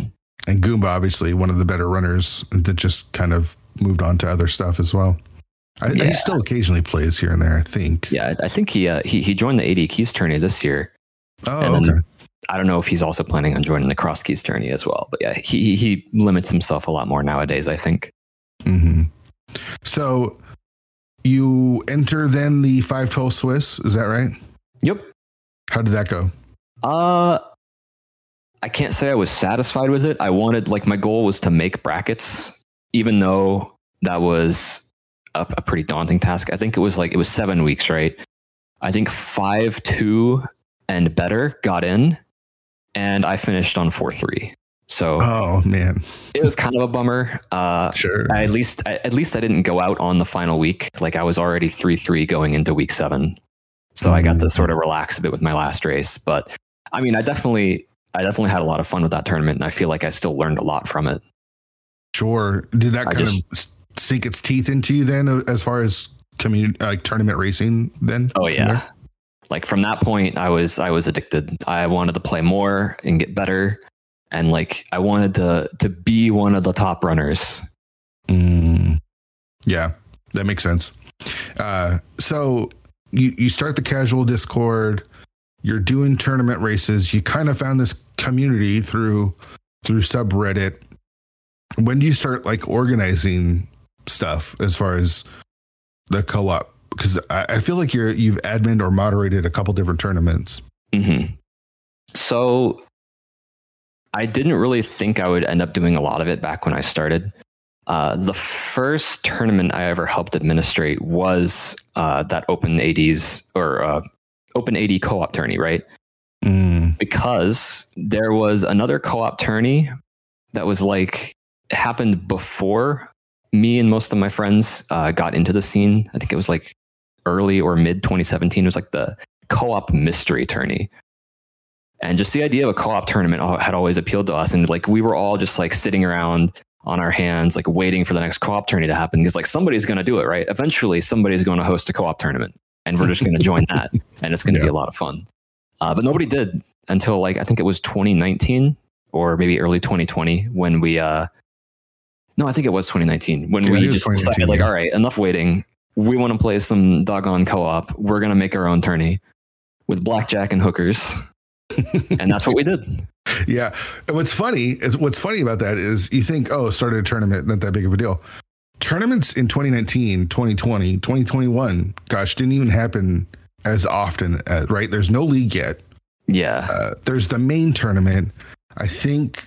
And Goomba, obviously, one of the better runners that just kind of moved on to other stuff as well. I, Yeah. He still occasionally plays here and there, I think. Yeah, I think he uh, he he joined the 80 Keys tourney this year. Oh, And okay. I don't know if he's also planning on joining the Cross Keys tourney as well. But yeah, he he, limits himself a lot more nowadays. I think. hmm So you enter then the five 512 Swiss, is that right? Yep. How did that go? Uh, I can't say I was satisfied with it. I wanted, like, my goal was to make brackets, even though that was a, a pretty daunting task. I think it was like, it was seven weeks, right? I think five, two, and better got in, and I finished on 4 3. So Oh, man. it was kind of a bummer. Uh, Sure. at least, at least I didn't go out on the final week. Like I was already three three going into week seven, so I got to sort of relax a bit with my last race. But I mean, I definitely, I definitely had a lot of fun with that tournament, and I feel like I still learned a lot from it. Sure. Did that I kind just- of sink its teeth into you then, as far as community, like tournament racing then? Oh yeah, like from that point, I was I was addicted. I wanted to play more and get better, and like I wanted to to be one of the top runners. Mm, yeah, that makes sense. Uh, so you you start the casual Discord. You're doing tournament races. You kind of found this community through through subreddit. When do you start like organizing stuff as far as the co-op? Because I, I feel like you're you've admin or moderated a couple different tournaments. hmm So I didn't really think I would end up doing a lot of it back when I started. Uh, the first tournament I ever helped administrate was uh, that Open ADs or uh, Open AD co-op tourney, right? Mm. Because there was another co-op tourney that was like happened before me and most of my friends uh, got into the scene. I think it was like early or mid 2017. It was like the co-op mystery tourney. And just the idea of a co-op tournament had always appealed to us. And like we were all just like sitting around on our hands, like waiting for the next co-op tourney to happen. Because like somebody's going to do it, right? Eventually, somebody's going to host a co-op tournament, and we're just going to join that, and it's going to yeah. be a lot of fun. Uh, but nobody did until like I think it was 2019 or maybe early 2020 when we. uh No, I think it was 2019 when yeah, we just decided, like, all right, enough waiting. We want to play some doggone co-op. We're going to make our own tourney with blackjack and hookers and that's what we did. Yeah. And what's funny is what's funny about that is you think, oh, started a tournament, not that big of a deal. Tournaments in 2019, 2020, 2021, gosh, didn't even happen as often as, right? There's no league yet. Yeah. Uh, there's the main tournament. I think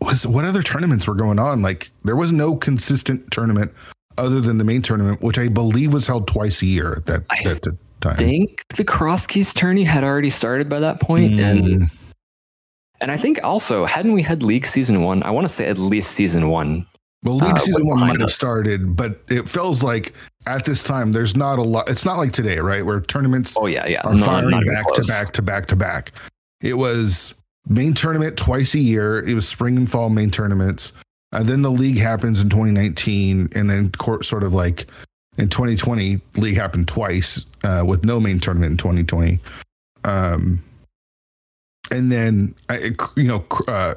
was what other tournaments were going on? Like there was no consistent tournament other than the main tournament, which I believe was held twice a year that, I, that, time. think the Cross Keys tourney had already started by that point, mm. and and I think also hadn't we had League season one? I want to say at least season one. Well, League uh, season one might have started, but it feels like at this time there's not a lot. It's not like today, right, where tournaments. Oh yeah, yeah, are no, firing back to back to back to back. It was main tournament twice a year. It was spring and fall main tournaments. And then the league happens in 2019, and then court sort of like in 2020, league happened twice uh, with no main tournament in 2020. Um, and then, I, you know, uh,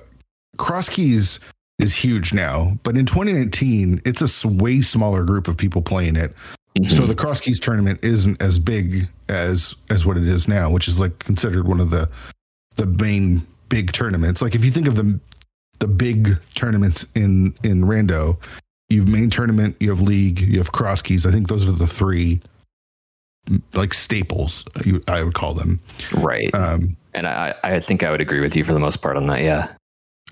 Cross Keys is huge now, but in 2019, it's a way smaller group of people playing it. Mm-hmm. So the Cross Keys tournament isn't as big as as what it is now, which is like considered one of the the main big tournaments. Like if you think of the the big tournaments in in Rando, you've main tournament, you have league, you have cross keys. I think those are the three like staples. I would call them. Right. Um, and I, I think I would agree with you for the most part on that. Yeah.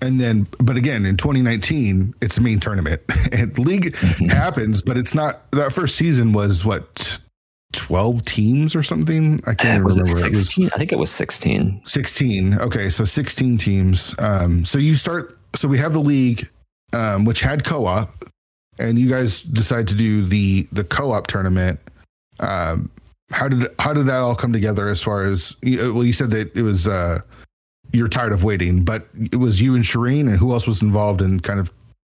And then, but again, in 2019, it's the main tournament and league mm-hmm. happens, but it's not that first season was what 12 teams or something. I can't was remember. It 16? It was, I think it was 16. 16. Okay. So 16 teams. Um, so you start, so we have the league, um, which had co-op and you guys decide to do the the co-op tournament. Um, how did how did that all come together? As far as well, you said that it was uh, you're tired of waiting, but it was you and Shireen, and who else was involved? And kind of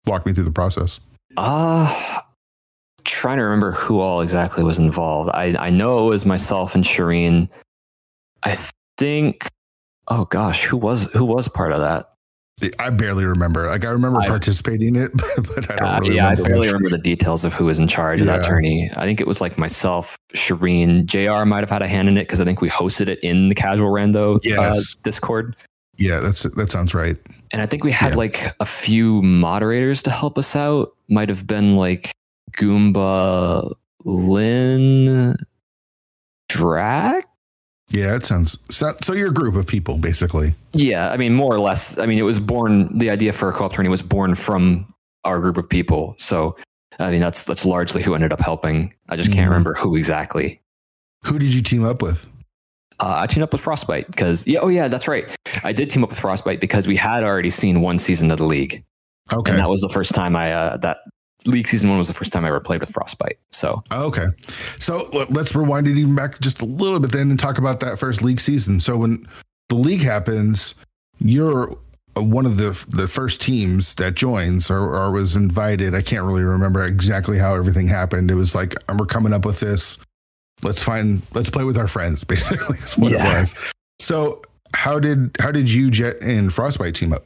walk me through the process. Uh trying to remember who all exactly was involved. I I know it was myself and Shireen. I think. Oh gosh, who was who was part of that? I barely remember. Like I remember I, participating in it, but I don't uh, really yeah, remember. I don't really remember the details of who was in charge yeah. of that tourney. I think it was like myself, Shireen, Jr. might have had a hand in it because I think we hosted it in the Casual Rando uh, yes. uh, Discord. Yeah, that's that sounds right. And I think we had yeah. like a few moderators to help us out. Might have been like Goomba, Lynn, Drac, yeah, it sounds so, so. You're a group of people, basically. Yeah, I mean, more or less. I mean, it was born. The idea for a co-op tourney was born from our group of people. So, I mean, that's that's largely who ended up helping. I just can't mm-hmm. remember who exactly. Who did you team up with? Uh, I teamed up with Frostbite because yeah, oh yeah, that's right. I did team up with Frostbite because we had already seen one season of the league. Okay, and that was the first time I uh, that League Season One was the first time I ever played with Frostbite. So okay, so let's rewind it even back just a little bit then and talk about that first league season. So when the league happens, you're one of the the first teams that joins or, or was invited. I can't really remember exactly how everything happened. It was like we're coming up with this. Let's find. Let's play with our friends. Basically, is what yeah. it was. So how did how did you Jet and Frostbite team up?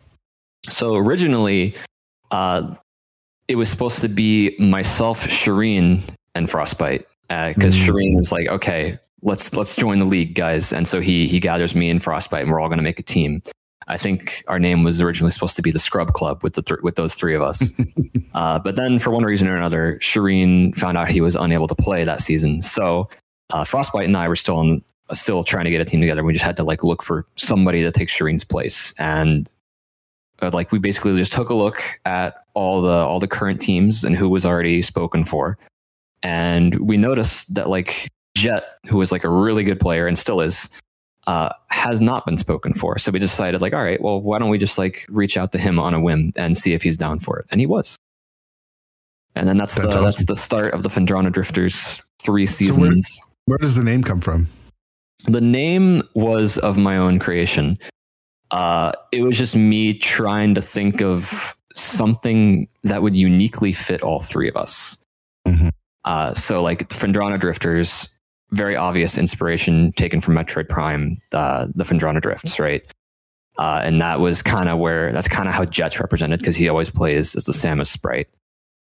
So originally, uh, it was supposed to be myself, Shireen, and Frostbite because uh, mm. Shireen is like, okay, let's let's join the league, guys. And so he he gathers me and Frostbite, and we're all going to make a team. I think our name was originally supposed to be the Scrub Club with the th- with those three of us. uh, but then, for one reason or another, Shireen found out he was unable to play that season. So uh, Frostbite and I were still on, still trying to get a team together. We just had to like look for somebody to take Shireen's place, and like we basically just took a look at all the all the current teams and who was already spoken for and we noticed that like Jet, who was like a really good player and still is, uh, has not been spoken for. So we decided, like, all right, well, why don't we just like reach out to him on a whim and see if he's down for it? And he was. And then that's, that's the awesome. that's the start of the Phendrana Drifters three seasons. So where, where, does the name come from? The name was of my own creation. Uh, it was just me trying to think of something that would uniquely fit all three of us. Mm-hmm. Uh, so, like Phendrana Drifters, very obvious inspiration taken from Metroid Prime, uh, the Phendrana Drifts, right? Uh, and that was kind of where that's kind of how Jet's represented because he always plays as the Samus sprite.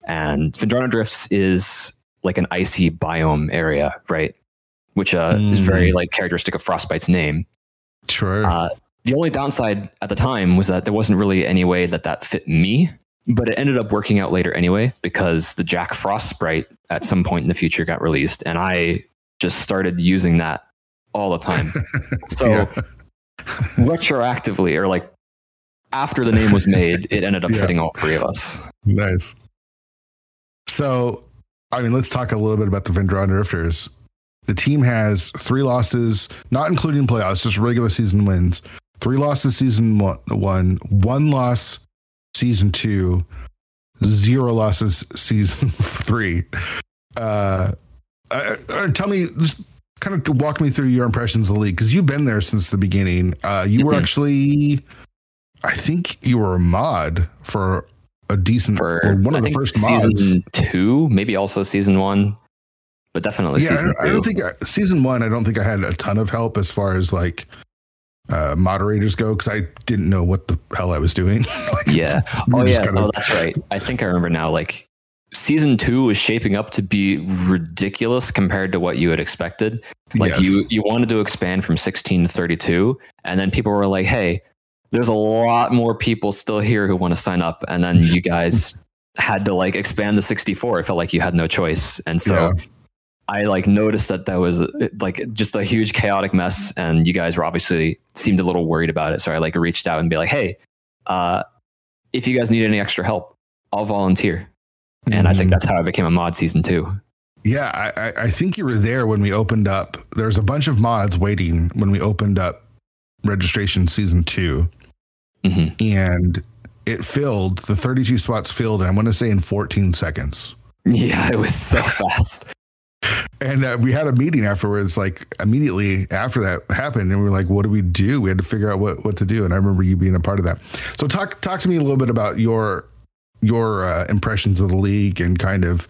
And Phendrana Drifts is like an icy biome area, right? Which uh, mm. is very like characteristic of Frostbite's name. True. Uh, the only downside at the time was that there wasn't really any way that that fit me, but it ended up working out later anyway because the Jack Frost sprite at some point in the future got released, and I just started using that all the time. So retroactively, or like after the name was made, it ended up yeah. fitting all three of us. Nice. So, I mean, let's talk a little bit about the Phendrana Drifters. The team has three losses, not including playoffs, just regular season wins. Three losses season one, one, one loss season two, zero losses season three. Uh, uh, uh, tell me, just kind of walk me through your impressions of the league because you've been there since the beginning. Uh, you mm-hmm. were actually, I think you were a mod for a decent for one of I the first season mods. two, maybe also season one, but definitely yeah, season I, I don't think I, season one. I don't think I had a ton of help as far as like uh, moderators go because I didn't know what the hell I was doing. like, yeah. Oh yeah. Kinda... Oh, that's right. I think I remember now. Like season two was shaping up to be ridiculous compared to what you had expected. Like yes. you, you wanted to expand from 16 to 32, and then people were like, "Hey, there's a lot more people still here who want to sign up," and then you guys had to like expand to 64. It felt like you had no choice, and so. Yeah. I like noticed that that was like just a huge chaotic mess, and you guys were obviously seemed a little worried about it. So I like reached out and be like, "Hey, uh, if you guys need any extra help, I'll volunteer." And mm-hmm. I think mm-hmm. that's how I became a mod season two. Yeah, I, I think you were there when we opened up. There's a bunch of mods waiting when we opened up registration season 2 mm-hmm. and it filled. The 32 spots filled. I want to say in 14 seconds. Yeah, it was so fast. And uh, we had a meeting afterwards, like immediately after that happened, and we were like, "What do we do?" We had to figure out what what to do. And I remember you being a part of that. So talk talk to me a little bit about your your uh, impressions of the league and kind of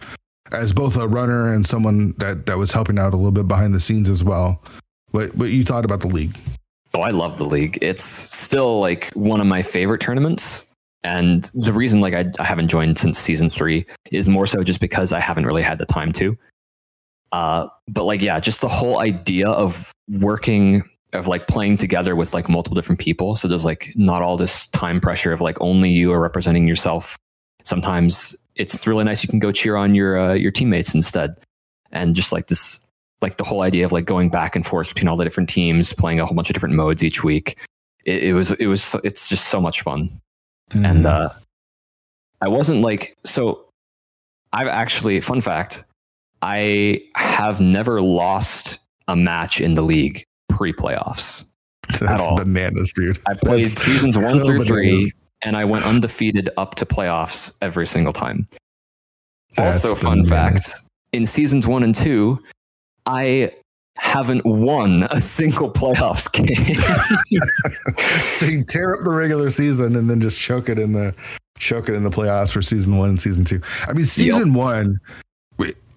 as both a runner and someone that that was helping out a little bit behind the scenes as well. What what you thought about the league? Oh, I love the league. It's still like one of my favorite tournaments. And the reason like I, I haven't joined since season three is more so just because I haven't really had the time to. Uh, but like yeah, just the whole idea of working of like playing together with like multiple different people. So there's like not all this time pressure of like only you are representing yourself sometimes it's really nice you can go cheer on your uh, your teammates instead and just like this like the whole idea of like going back and forth between all the different teams playing a whole bunch of different modes each week it, it was it was it's just so much fun mm. and uh i wasn't like so i've actually fun fact i have never lost a match in the league pre-playoffs that's at all. bananas dude i played that's seasons one so through bananas. three and I went undefeated up to playoffs every single time. That's also, fun fact in seasons one and two, I haven't won a single playoffs game. so you tear up the regular season and then just choke it in the choke it in the playoffs for season one and season two. I mean, season yep. one,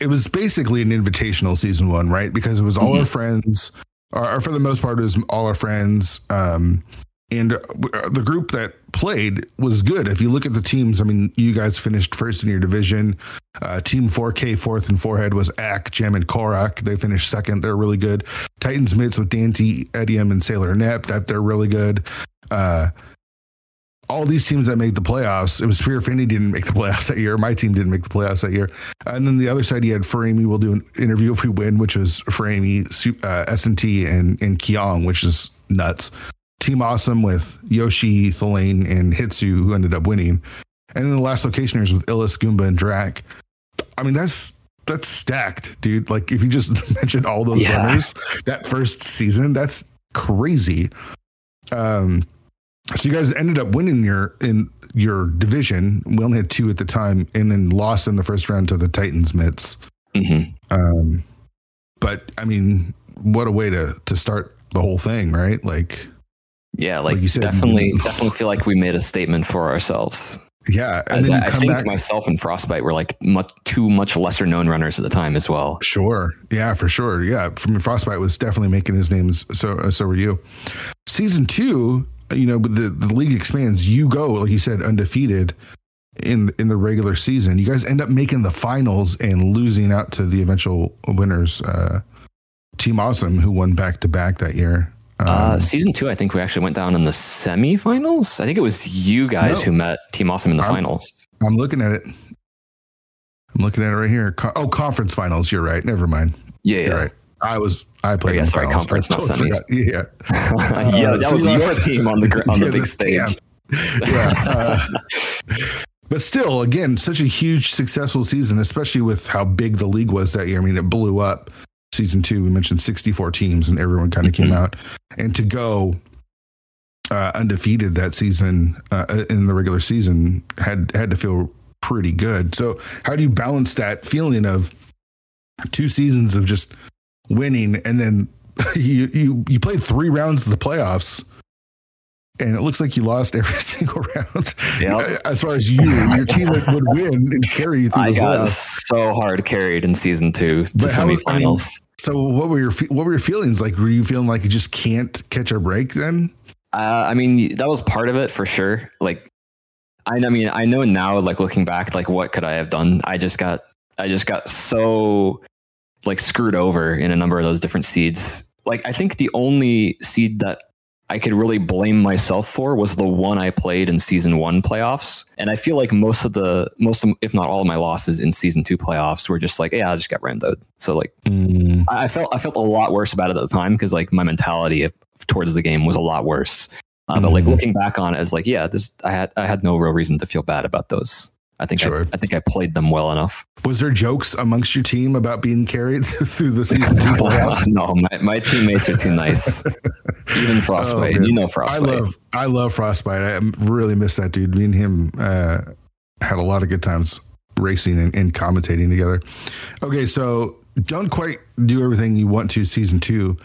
it was basically an invitational season one, right? Because it was all mm-hmm. our friends, or, for the most part, it was all our friends. Um, and uh, the group that played was good. If you look at the teams, I mean, you guys finished first in your division. Uh, team 4K, fourth and forehead was Ack, Gem, and Korak. They finished second. They're really good. Titans mids with Dante, Edium, and Sailor Nep. That they're really good. Uh, all these teams that made the playoffs, it was Spear Finney didn't make the playoffs that year. My team didn't make the playoffs that year. And then the other side, you had Farimi. We'll do an interview if we win, which was Farimi, uh, S&T, and, and Kiong, which is nuts. Team Awesome with Yoshi, Thalane, and Hitsu, who ended up winning. And then the last locationers with Ellis, Goomba, and Drac. I mean, that's that's stacked, dude. Like if you just mentioned all those Yeah. runners that first season, that's crazy. Um, so you guys ended up winning your in your division. We only had two at the time, and then lost in the first round to the Titans Mitts. hmm Um, but I mean, what a way to to start the whole thing, right? Like, Yeah, like, Like you said, definitely, definitely feel like we made a statement for ourselves. yeah, and As then I, I come think back. myself and Frostbite were like much, two much lesser known runners at the time as well. Sure. Yeah, for sure. Yeah. From Frostbite was definitely making his names. So, so were you. Season two, you know, but the, the league expands. You go, like you said, undefeated in in the regular season. You guys end up making the finals and losing out to the eventual winners, uh, Team Awesome, who won back to back that year. Um, uh, season two, I think we actually went down in the semifinals. I think it was you guys No. who met Team Awesome in the I'm- finals. I'm looking at it. I'm looking at it right here. Co- oh, conference finals. You're right. Never mind. Yeah, yeah. You're right. I was. I played. yeah, in sorry, finals. conference, not semis. Yeah. yeah, Uh, that so was you your team on the on the big stage. yeah. Uh, but still, again, such a huge successful season, especially with how big the league was that year. I mean, it blew up. Season two, we mentioned 64 teams, and everyone kind of came Mhm. out. And to go uh, undefeated that season uh, in the regular season had had to feel pretty good. So, how do you balance that feeling of two seasons of just winning, and then you you you played three rounds of the playoffs? And it looks like you lost every single round. Yep. As far as you, your team would, would win and carry you through I the got playoffs. so hard carried in season two to But how- I mean, semifinals. So, what were your what were your feelings like? Were you feeling like you just can't catch a break then? Uh, I mean, that was part of it for sure. Like, I, I mean, I know now, like looking back, like what could I have done? I just got, I just got so like screwed over in a number of those different seeds. Like, I think the only seed that I could really blame myself for was the one I played in season one playoffs. And I feel like most of the, most of, if not all of my losses in season two playoffs were just like, yeah, I just got randoed. So like, I I felt I felt a lot worse about it at the time because like my mentality of, towards the game was a lot worse. Uh, But like Mhm. looking back on it, as like yeah, this I had I had no real reason to feel bad about those. I think Sure. I, I think I played them well enough. Was there jokes amongst your team about being carried through the season two playoffs? no, my, my teammates are too nice. Even Frostbite, Oh, you know Frostbite. I love I love Frostbite. I really miss that dude. Me and him uh, had a lot of good times racing and, and commentating together. Okay, so don't quite do everything you want to season two.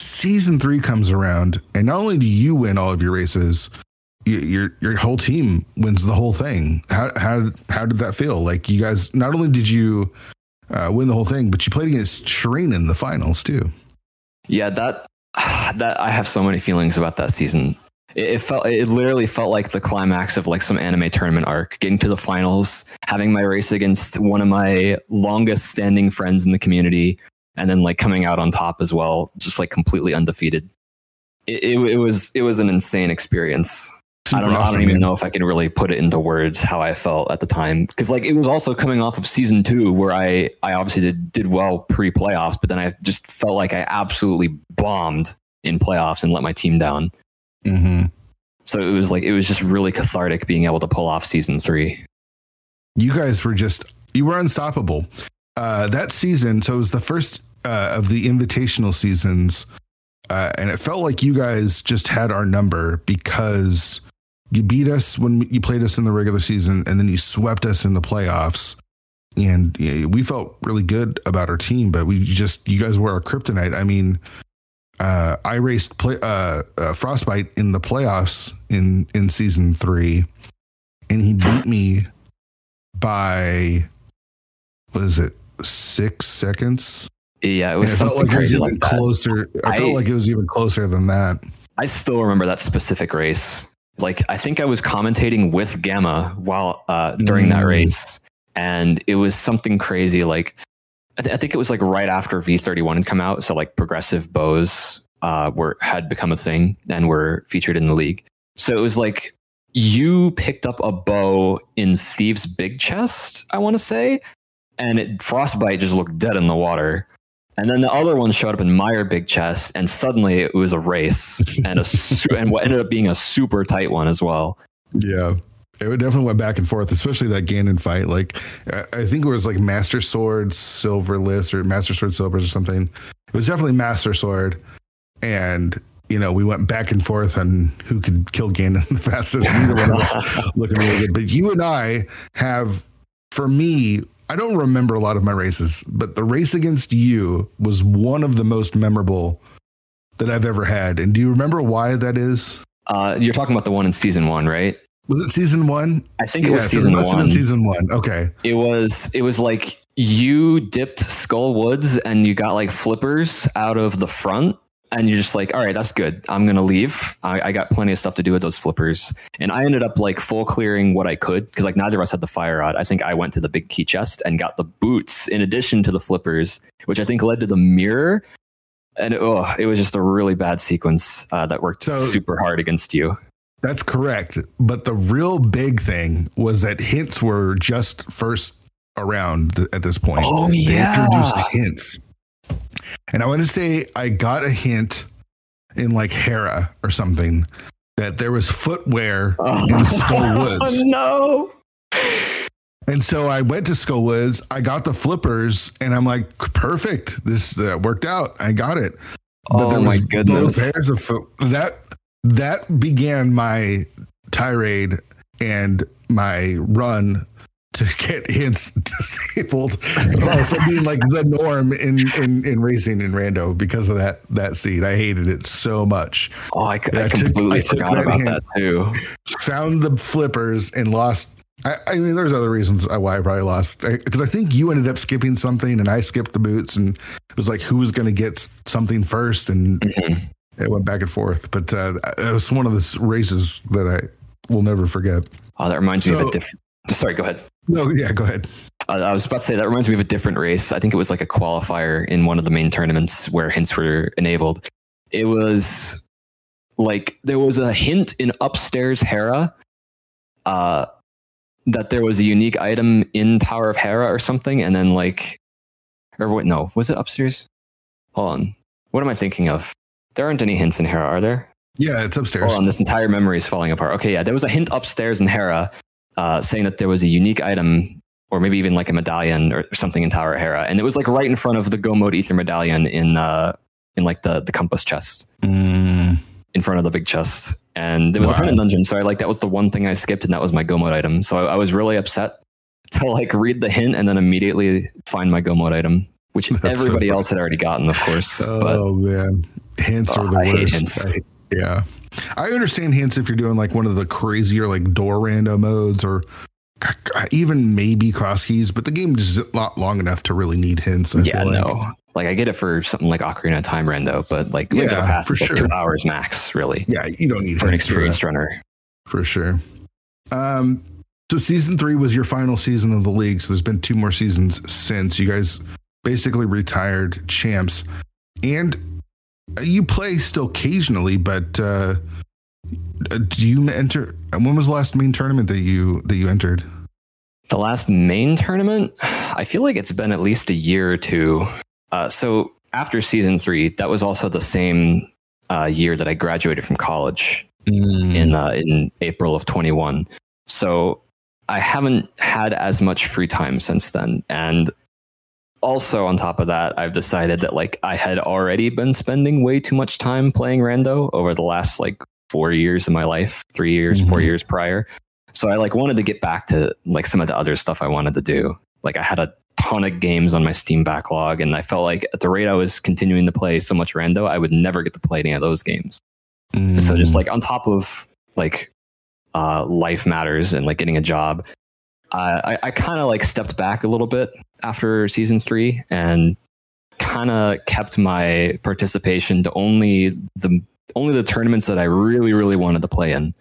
Season three comes around, and not only do you win all of your races, your your whole team wins the whole thing. How how how did that feel? Like you guys, not only did you uh, win the whole thing, but you played against Shireen in the finals too. Yeah, that that I have so many feelings about that season. It, it felt it literally felt like the climax of like some anime tournament arc, getting to the finals, having my race against one of my longest standing friends in the community, and then like coming out on top as well, just like completely undefeated. It, it, it was it was an insane experience. I don't know. I don't even man. know if I can really put it into words how I felt at the time because like it was also coming off of season two where I I obviously did did well pre playoffs, but then I just felt like I absolutely bombed in playoffs and let my team down. Mhm. So it was like it was just really cathartic being able to pull off season three. you guys were just you were unstoppable uh that season so it was the first uh, of the invitational seasons uh, and it felt like you guys just had our number because you beat us when you played us in the regular season and then you swept us in the playoffs and yeah, we felt really good about our team but we just you guys were our kryptonite i mean uh, I raced play, uh, uh, Frostbite in the playoffs in in season three, and he beat me by what is it six seconds? Yeah, it And was it felt something like it was crazy even like closer. I, I- felt like it was even closer than that. I still remember that specific race. Like I think I was commentating with Gamma while uh, during that Mm. race, and it was something crazy. Like I, th- I think it was like right after V thirty one had come out, so like progressive bows uh, were had become a thing and were featured in the league. So it was like you picked up a bow in Thieves Big Chest, I want to say, and it, Frostbite just looked dead in the water. And then the other one showed up in Mire Big Chest, and suddenly it was a race, and a su- and what ended up being a super tight one as well. Yeah, it definitely went back and forth, especially that Ganon fight. Like, I think it was like Master Sword Silverless or Master Sword Silvers or something. It was definitely Master Sword, and you know we went back and forth on who could kill Ganon the fastest. Neither one of us looking really good, but you and I have, for me, I don't remember a lot of my races, but the race against you was one of the most memorable that I've ever had. And do you remember why that is? Uh, you're talking about the one in season one, right? Was it season one? I think it yeah, was season so it one. season one. Okay. It was. It was like you dipped Skull Woods and you got like flippers out of the front, and you're just like, all right, that's good. I'm gonna leave. I, I got plenty of stuff to do with those flippers, and I ended up like full clearing what I could because like neither of us had the fire rod. I think I went to the big key chest and got the boots in addition to the flippers, which I think led to the mirror. And oh, it was just a really bad sequence uh, that worked so, super hard against you. That's correct. But the real big thing was that hints were just first around th- at this point. Oh, they yeah. introduced hints. And I want to say I got a hint in like Hera or something that there was footwear oh. in Skull Woods. Oh, no. And so I went to Skull Woods. I got the flippers, and I'm like, perfect. This uh, worked out. I got it. But oh my goodness! Pairs of foot that that began my tirade and my run to get hints disabled uh, from being like the norm in, in, in racing in Rando because of that that seed. I hated it so much. Oh, I, I, I completely took, forgot that about that too. Found the flippers and lost. I, I mean, there's other reasons why I probably lost because I, I think you ended up skipping something and I skipped the boots and it was like who was going to get something first and mm-hmm it went back and forth. But uh, it was one of the races that I will never forget. Oh, that reminds so, me of a different. Sorry, go ahead. No, yeah, go ahead. Uh, I was about to say that reminds me of a different race. I think it was like a qualifier in one of the main tournaments where hints were enabled. It was like there was a hint in upstairs Hera uh, that there was a unique item in Tower of Hera or something, and then like, or what? No, was it upstairs? Hold on. What am I thinking of? There aren't any hints in Hera, are there? Yeah, it's upstairs. Hold on, this entire memory is falling apart. Okay, yeah, there was a hint upstairs in Hera uh, saying that there was a unique item, or maybe even like a medallion or something in Tower Hera, and it was like right in front of the Go Mode Ether medallion in uh, in like the the compass chest, mm. in front of the big chest, and it was wow. a permanent dungeon. So I like that was the one thing I skipped, and that was my Go Mode item. So I, I was really upset to like read the hint and then immediately find my Go Mode item, which That's everybody so else had already gotten, of course. Oh but, man, hints oh, are the I worst. I, yeah. I understand hints if you're doing like one of the crazier like door rando modes or even maybe cross keys, but the game is not long enough to really need hints. I yeah, like. no. Like I get it for something like Ocarina of Time rando, but like yeah, past for like sure. two hours max, really. Yeah, you don't need for an experienced runner. For sure. Um so season three was your final season of the league. So there's been two more seasons since you guys basically retired champs. And you play still occasionally, but uh, do you enter? When was the last main tournament that you that you entered? The last main tournament, I feel like it's been at least a year or two. Uh, so after season three, that was also the same uh, year that I graduated from college mm. in uh, in April of twenty one. So I haven't had as much free time since then, and also on top of that i've decided that like i had already been spending way too much time playing rando over the last like four years of my life three years mm-hmm. four years prior so i like wanted to get back to like some of the other stuff i wanted to do like i had a ton of games on my steam backlog and i felt like at the rate i was continuing to play so much rando i would never get to play any of those games mm-hmm. so just mm. like on top of like uh, life matters and like getting a job uh, I, I kind of like stepped back a little bit after season three and kind of kept my participation to only the only the tournaments that I really really wanted to play in.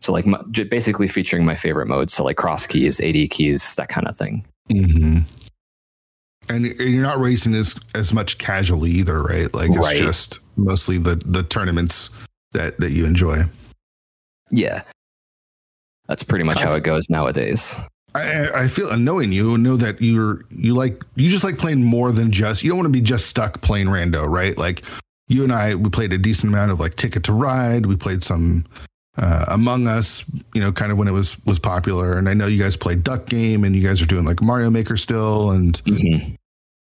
So like my, basically featuring my favorite modes, so like cross keys, AD keys, that kind of thing. Mm-hmm. And you're not racing as as much casually either, right? Like it's right. just mostly the the tournaments that that you enjoy. Yeah, that's pretty much how it goes nowadays. I, I feel knowing you know that you're you like you just like playing more than just you don't want to be just stuck playing rando right like you and I we played a decent amount of like Ticket to Ride we played some uh, Among Us, you know, kind of when it was was popular. And I know you guys played Duck Game, and you guys are doing like Mario Maker still, and Mhm.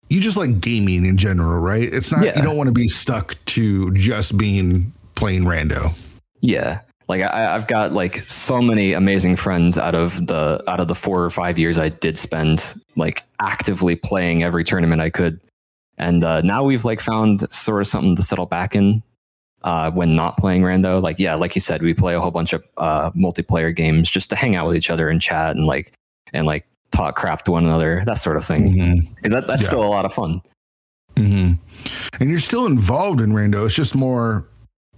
you just like gaming in general, right? It's not Yeah. you don't want to be stuck to just being playing rando. Yeah. Like I, I've got like so many amazing friends out of the out of the four or five years I did spend like actively playing every tournament I could, and uh, now we've like found sort of something to settle back in uh, when not playing rando. Like yeah, like you said, we play a whole bunch of uh, multiplayer games just to hang out with each other and chat and like and like talk crap to one another, that sort of thing. Mm-hmm. Because that, that's Yeah. still a lot of fun. Mm-hmm. And you're still involved in rando. It's just more.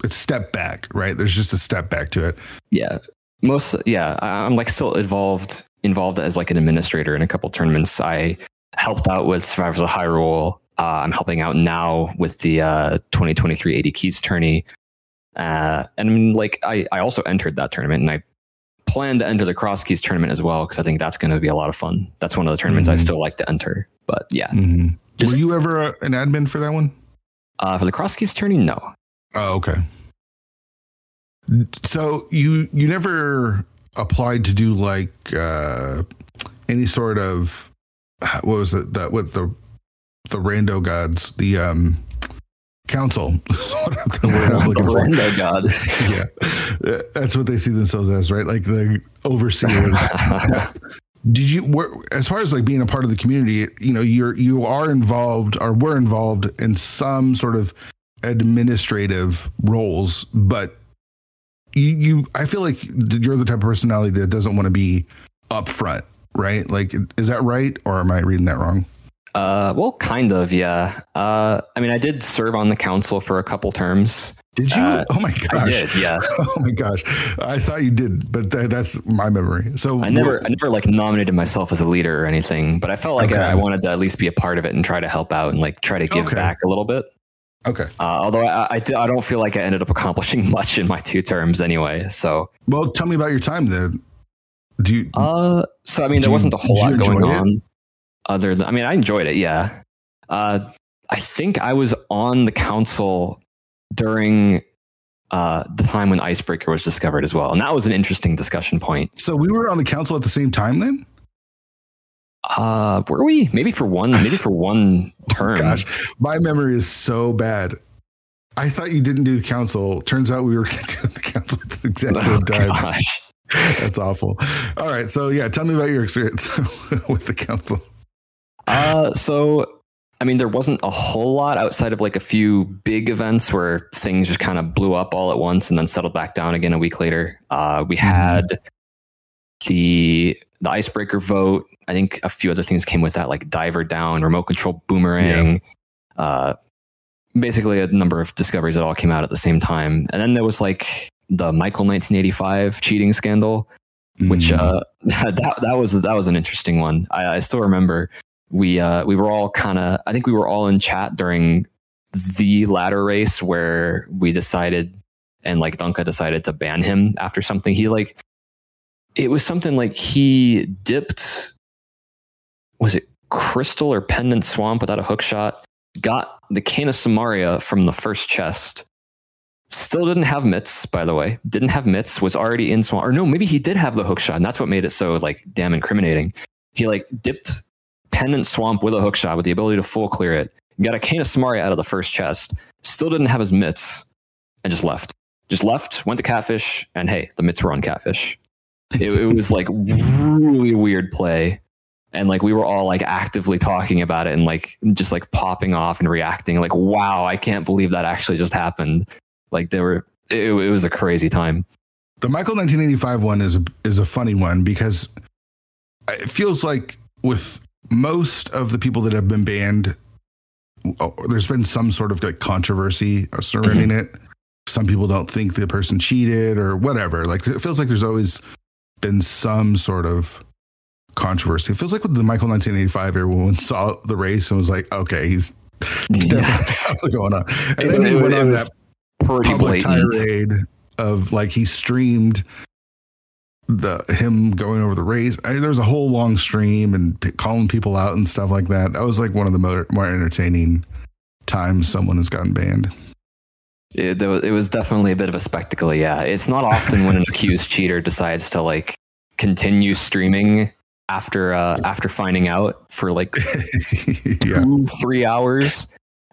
It's step back, right? There's just a step back to it. yeah most yeah I- i'm like still involved involved as like an administrator in a couple tournaments i helped out with survivors of hyrule uh, i'm helping out now with the uh, 2023 AD keys tourney uh, and I mean, like I, I also entered that tournament and i plan to enter the cross keys tournament as well because i think that's going to be a lot of fun that's one of the tournaments i Mhm. still like to enter but yeah Mm-hmm. Just- Were you ever uh, an admin for that one? uh, for the cross keys tourney no Oh, okay. So you you never applied to do like uh any sort of what was it that with the the rando gods the um council? Is what I'm- the word I'm looking for. Rando gods. Yeah. That's what they see themselves as right? Like the overseers. Did you were, as far as like being a part of the community you know you're you are involved or were involved in some sort of administrative roles but you, you i feel like you're the type of personality that doesn't want to be upfront right like is that right or am i reading that wrong Uh, well, kind of, yeah. Uh, I mean, I did serve on the council for a couple terms. did you Uh, oh my gosh I did, yeah. oh my gosh i thought you did but that, that's my memory so I never, I never like nominated myself as a leader or anything, but I felt like Okay. I, I wanted to at least be a part of it and try to help out and like try to give Okay. back a little bit. Okay Uh, although I, I, I don't feel like I ended up accomplishing much in my two terms anyway. So, Well, tell me about your time then. Do you? uh, so I mean, there wasn't a whole lot going it? on. Other than, I mean, I enjoyed it. Yeah. Uh, I think I was on the council during uh, the time when Icebreaker was discovered as well, and that was an interesting discussion point. so we were on the council at the same time then. Uh, were we maybe for one, maybe for one term? Gosh, my memory is so bad. I thought you didn't do the council. Turns out we were doing the council at the exact Oh, time. gosh. That's awful. All right, so yeah, tell me about your experience with the council. Uh, so I mean, there wasn't a whole lot outside of like a few big events where things just kind of blew up all at once and then settled back down again a week later. Uh, we had the the icebreaker vote. I think a few other things came with that, like diver down, remote control boomerang. Uh, basically, a number of discoveries that all came out at the same time, and then there was like the Michael 1985 cheating scandal which Mm. uh, that that was that was an interesting one. I, I still remember we uh, we were all kind of I think we were all in chat during the ladder race where we decided and like Dunka decided to ban him after something he like it was something like he dipped was it crystal or pendant swamp without a hook shot got the cane of Somaria from the first chest Still didn't have mitts, by the way. Didn't have mitts. Was already in swamp. Or no, maybe he did have the hook shot, and that's what made it so like damn incriminating. He like dipped pendant swamp with a hook shot with the ability to full clear it. Got a cane of Somaria out of the first chest. Still didn't have his mitts, and just left. Just left. Went to catfish, and hey, the mitts were on catfish. It, it was like really weird play, and like we were all like actively talking about it and like just like popping off and reacting. Like, wow, I can't believe that actually just happened. Like there were, it, it was a crazy time. The Michael 1985 one is a, is a funny one because it feels like with most of the people that have been banned, oh, there's been some sort of like controversy surrounding mm-hmm. it. Some people don't think the person cheated or whatever. Like it feels like there's always been some sort of controversy. It feels like with the Michael 1985, everyone saw the race and was like, okay, he's definitely something going on. And It then he it went on that pretty public blatant. tirade of like he streamed the him going over the race. I there was a whole long stream and p- calling people out and stuff like that. That was like one of the more, more entertaining times someone has gotten banned. It, it was definitely a bit of a spectacle. Yeah, it's not often when an accused cheater decides to like continue streaming after uh, after finding out for like yeah. two, three hours,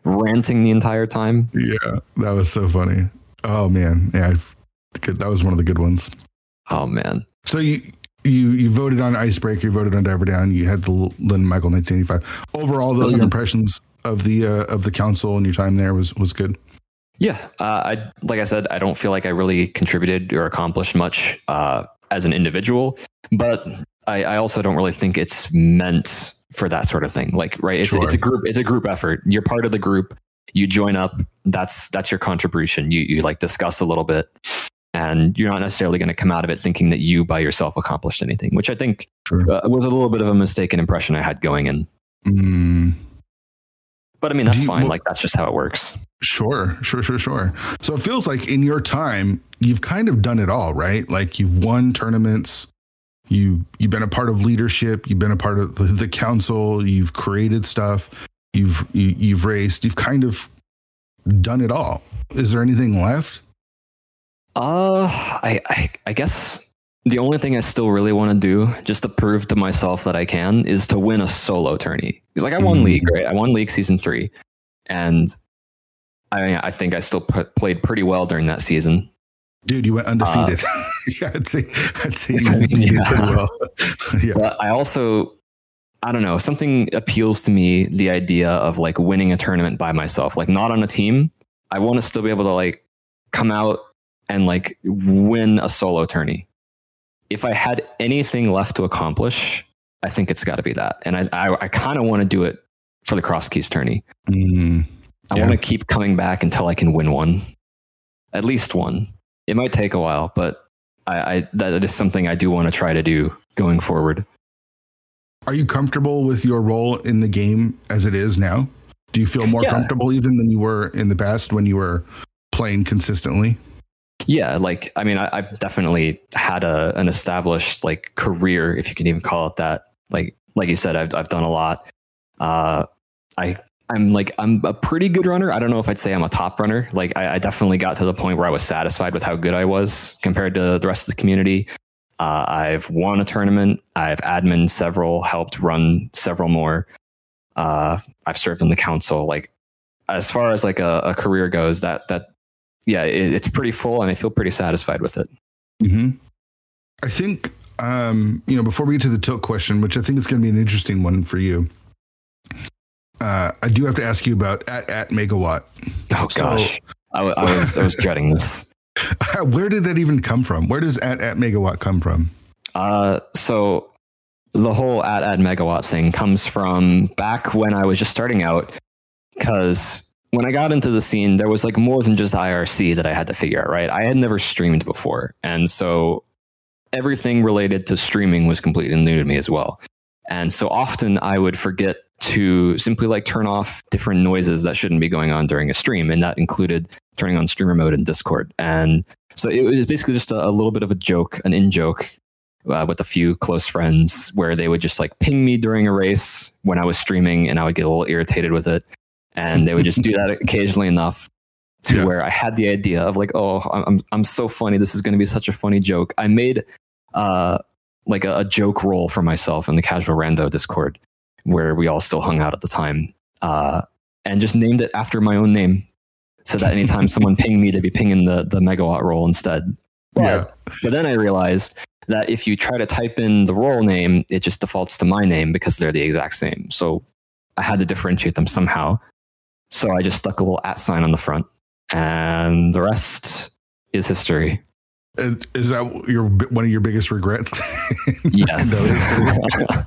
ranting the entire time. Yeah, that was so funny. Oh man, yeah, that was one of the good ones. Oh man. So you you you voted on Icebreaker, you voted on Diver Down, you had the Lynn Michael 1985. Overall, those your impressions of the uh, of the council and your time there was was good. Yeah, uh, I like I said, I don't feel like I really contributed or accomplished much uh, as an individual, but I, I, also don't really think it's meant for that sort of thing. Like, right? It's, sure. it's a group. It's a group effort. You're part of the group. You join up. That's that's your contribution. You you like discuss a little bit, and you're not necessarily going to come out of it thinking that you by yourself accomplished anything. Which I think sure. uh, was a little bit of a mistaken impression I had going in. Mm. But I mean, that's you, fine. Well, like that's just how it works. Sure, sure, sure, sure. So it feels like in your time, you've kind of done it all, right? Like you've won tournaments, you you've been a part of leadership, you've been a part of the council, you've created stuff, you've you, have you have raced, you've kind of done it all. Is there anything left? Uh, I, I, I guess the only thing I still really want to do, just to prove to myself that I can, is to win a solo tourney. Because like I won mm. league, right? I won league season three, and I I think I still put, played pretty well during that season. Dude, you went undefeated. Uh, yeah, I'd say, I'd say you, I mean, yeah. pretty well. yeah. But I also, I don't know, something appeals to me the idea of like winning a tournament by myself, like not on a team. I want to still be able to like come out and like win a solo tourney. If I had anything left to accomplish, I think it's got to be that. And I, I, I kind of want to do it for the cross keys tourney. Mm. I yeah. want to keep coming back until I can win one, at least one. It might take a while, but I, I that is something I do want to try to do going forward. Are you comfortable with your role in the game as it is now? Do you feel more yeah. comfortable even than you were in the past when you were playing consistently? Yeah, like I mean, I, have definitely had a an established like career, if you can even call it that. Like like you said, I've I've done a lot. Uh, I I'm like I'm a pretty good runner. I don't know if I'd say I'm a top runner. Like I, I, definitely got to the point where I was satisfied with how good I was compared to the rest of the community. Uh, I've won a tournament. I've admin several, helped run several more. Uh, I've served on the council. Like as far as like a, a career goes, that that yeah, it, it's pretty full, and I feel pretty satisfied with it. Mm-hmm. I think um, you know before we get to the tilt question, which I think is going to be an interesting one for you uh, I do have to ask you about at, at Megawott. Oh gosh, I, I, was I was dreading this. Where did that even come from? Where does at at Megawott come from? Uh, so the whole at at Megawott thing comes from back when I was just starting out. Because when I got into the scene, there was like more than just IRC that I had to figure out. Right, I had never streamed before, and so everything related to streaming was completely new to me as well. And so often I would forget to simply like turn off different noises that shouldn't be going on during a stream. And that included turning on streamer mode in Discord. And so it was basically just a, a little bit of a joke, an in joke uh, with a few close friends where they would just like ping me during a race when I was streaming and I would get a little irritated with it. And they would just do that occasionally enough to yeah. where I had the idea of like, oh, I'm, I'm so funny. This is going to be such a funny joke. I made uh, like a, a joke role for myself in the casual rando Discord where we all still hung out at the time, uh, and just named it after my own name, so that anytime someone pinged me, they'd be pinging the the Megawott role instead. But, yeah. but then I realized that if you try to type in the role name, it just defaults to my name because they're the exact same. So I had to differentiate them somehow. So I just stuck a little at sign on the front, and the rest is history. Is that your one of your biggest regrets? yes.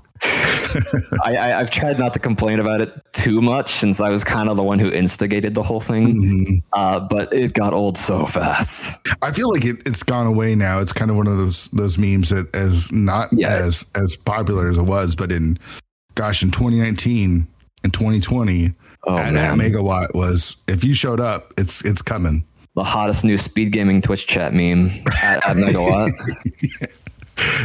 I, I, have tried not to complain about it too much since I was kind of the one who instigated the whole thing. Mm-hmm. Uh, but it got old so fast. I feel like it, has gone away now. It's kind of one of those those memes that as not yeah. as as popular as it was, but in gosh, in 2019 and 2020, oh, at, at Megawott was if you showed up, it's it's coming the hottest new speed gaming Twitch chat meme at, at Megawott.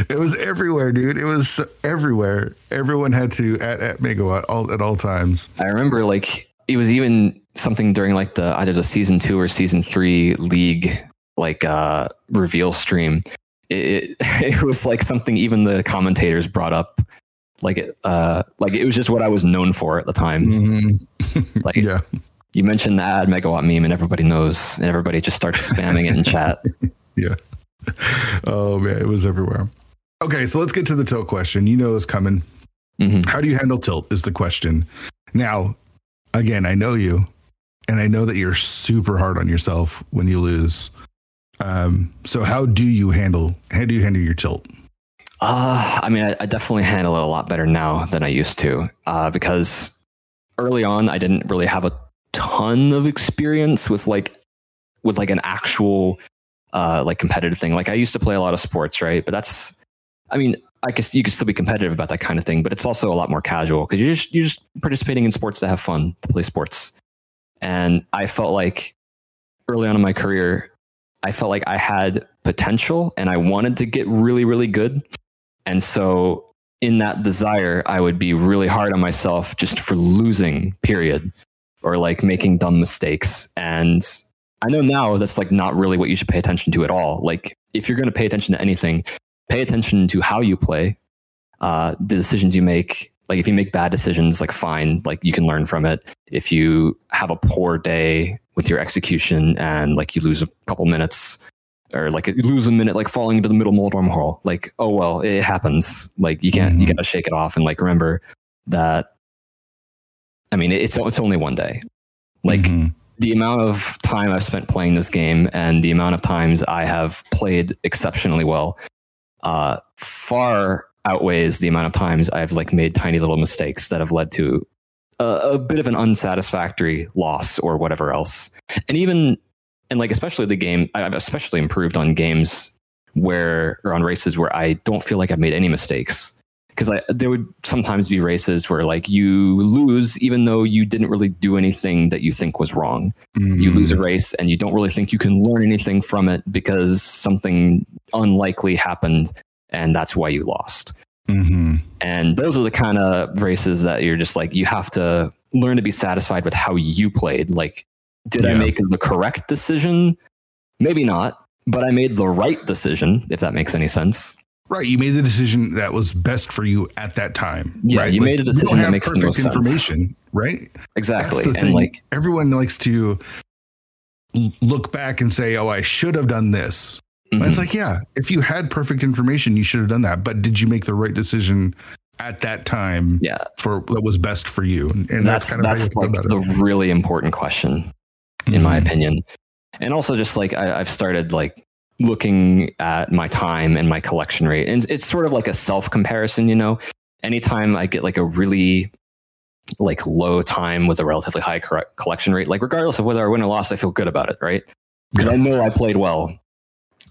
It was everywhere, dude. It was everywhere. Everyone had to at, at Megawott all at all times. I remember like it was even something during like the either the season two or season three league like uh reveal stream. It, it was like something even the commentators brought up like it uh like it was just what I was known for at the time. Mm-hmm. Like yeah. you mentioned the ad Megawott meme and everybody knows and everybody just starts spamming it in chat. Yeah. Oh man, it was everywhere. Okay, so let's get to the tilt question. You know it's coming. Mhm. How do you handle tilt is the question. Now, again, I know you and I know that you're super hard on yourself when you lose. Um, so how do you handle how do you handle your tilt? Uh, I mean, I, I definitely handle it a lot better now than I used to uh, because early on I didn't really have a ton of experience with like with like an actual uh, like competitive thing. Like I used to play a lot of sports, right? But that's, I mean, I guess you can still be competitive about that kind of thing, but it's also a lot more casual because you're just you're just participating in sports to have fun, to play sports. And I felt like early on in my career, I felt like I had potential and I wanted to get really, really good. And so in that desire, I would be really hard on myself just for losing, period, or like making dumb mistakes. And I know now that's like not really what you should pay attention to at all. Like if you're going to pay attention to anything, pay attention to how you play, uh, the decisions you make. Like if you make bad decisions, like fine, like you can learn from it. If you have a poor day with your execution and like you lose a couple minutes or like you lose a minute like falling into the middle moldorm hole, like oh well, it happens. Like you can't, you Mhm. got to shake it off and like remember that. I mean, it's it's only one day. Like Mhm. the amount of time I've spent playing this game and the amount of times I have played exceptionally well uh, far outweighs the amount of times I've like made tiny little mistakes that have led to a, a bit of an unsatisfactory loss or whatever else. And even and like especially the game, I've especially improved on games where or on races where I don't feel like I've made any mistakes. Because I there would sometimes be races where like you lose even though you didn't really do anything that you think was wrong you lose a race and you don't really think you can learn anything from it because something unlikely happened and that's why you lost. Mhm. And those are the kind of races that you're just like, you have to learn to be satisfied with how you played. Like, did I make the correct decision? Maybe not, but I made the right decision, if that makes any sense. Right, you made the decision that was best for you at that time. Yeah, right? you made a decision that have makes the perfect most sense. information, right? Exactly. And thing. like, everyone likes to look back and say, "Oh, I should have done this." Mhm. it's like, yeah, if you had perfect information, you should have done that. But did you make the right decision at that time yeah, for what was best for you? And that's that's, kind of that's how you feel like the it. really important question. In my Mhm. opinion. And also just like I, I've started like looking at my time and my collection rate. And it's sort of like a self comparison, you know. Anytime I get like a really like low time with a relatively high collection rate, like regardless of whether I win or lost, I feel good about it, right? Because I know I played well.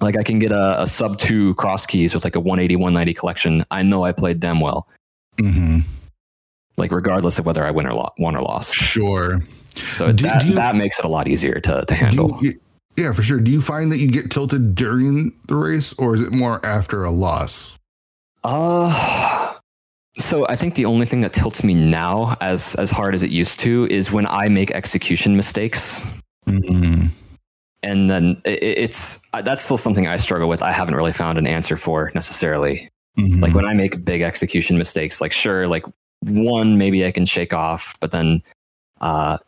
Like I can get a, a sub two cross keys with like a 180, 190 collection. I know I played them well. Mhm. Like regardless of whether I win or lo- won or lost. Sure. So Do- that, do you- that makes it a lot easier to, to handle. you- yeah, for sure. Do you find that you get tilted during the race, or is it more after a loss? Uh so I think the only thing that tilts me now as as hard as it used to is when I make execution mistakes. Mm-hmm. And then it, it's that's still something I struggle with. I haven't really found an answer for necessarily. Mm-hmm. Like when I make big execution mistakes, like sure, like one maybe I can shake off, but then uh,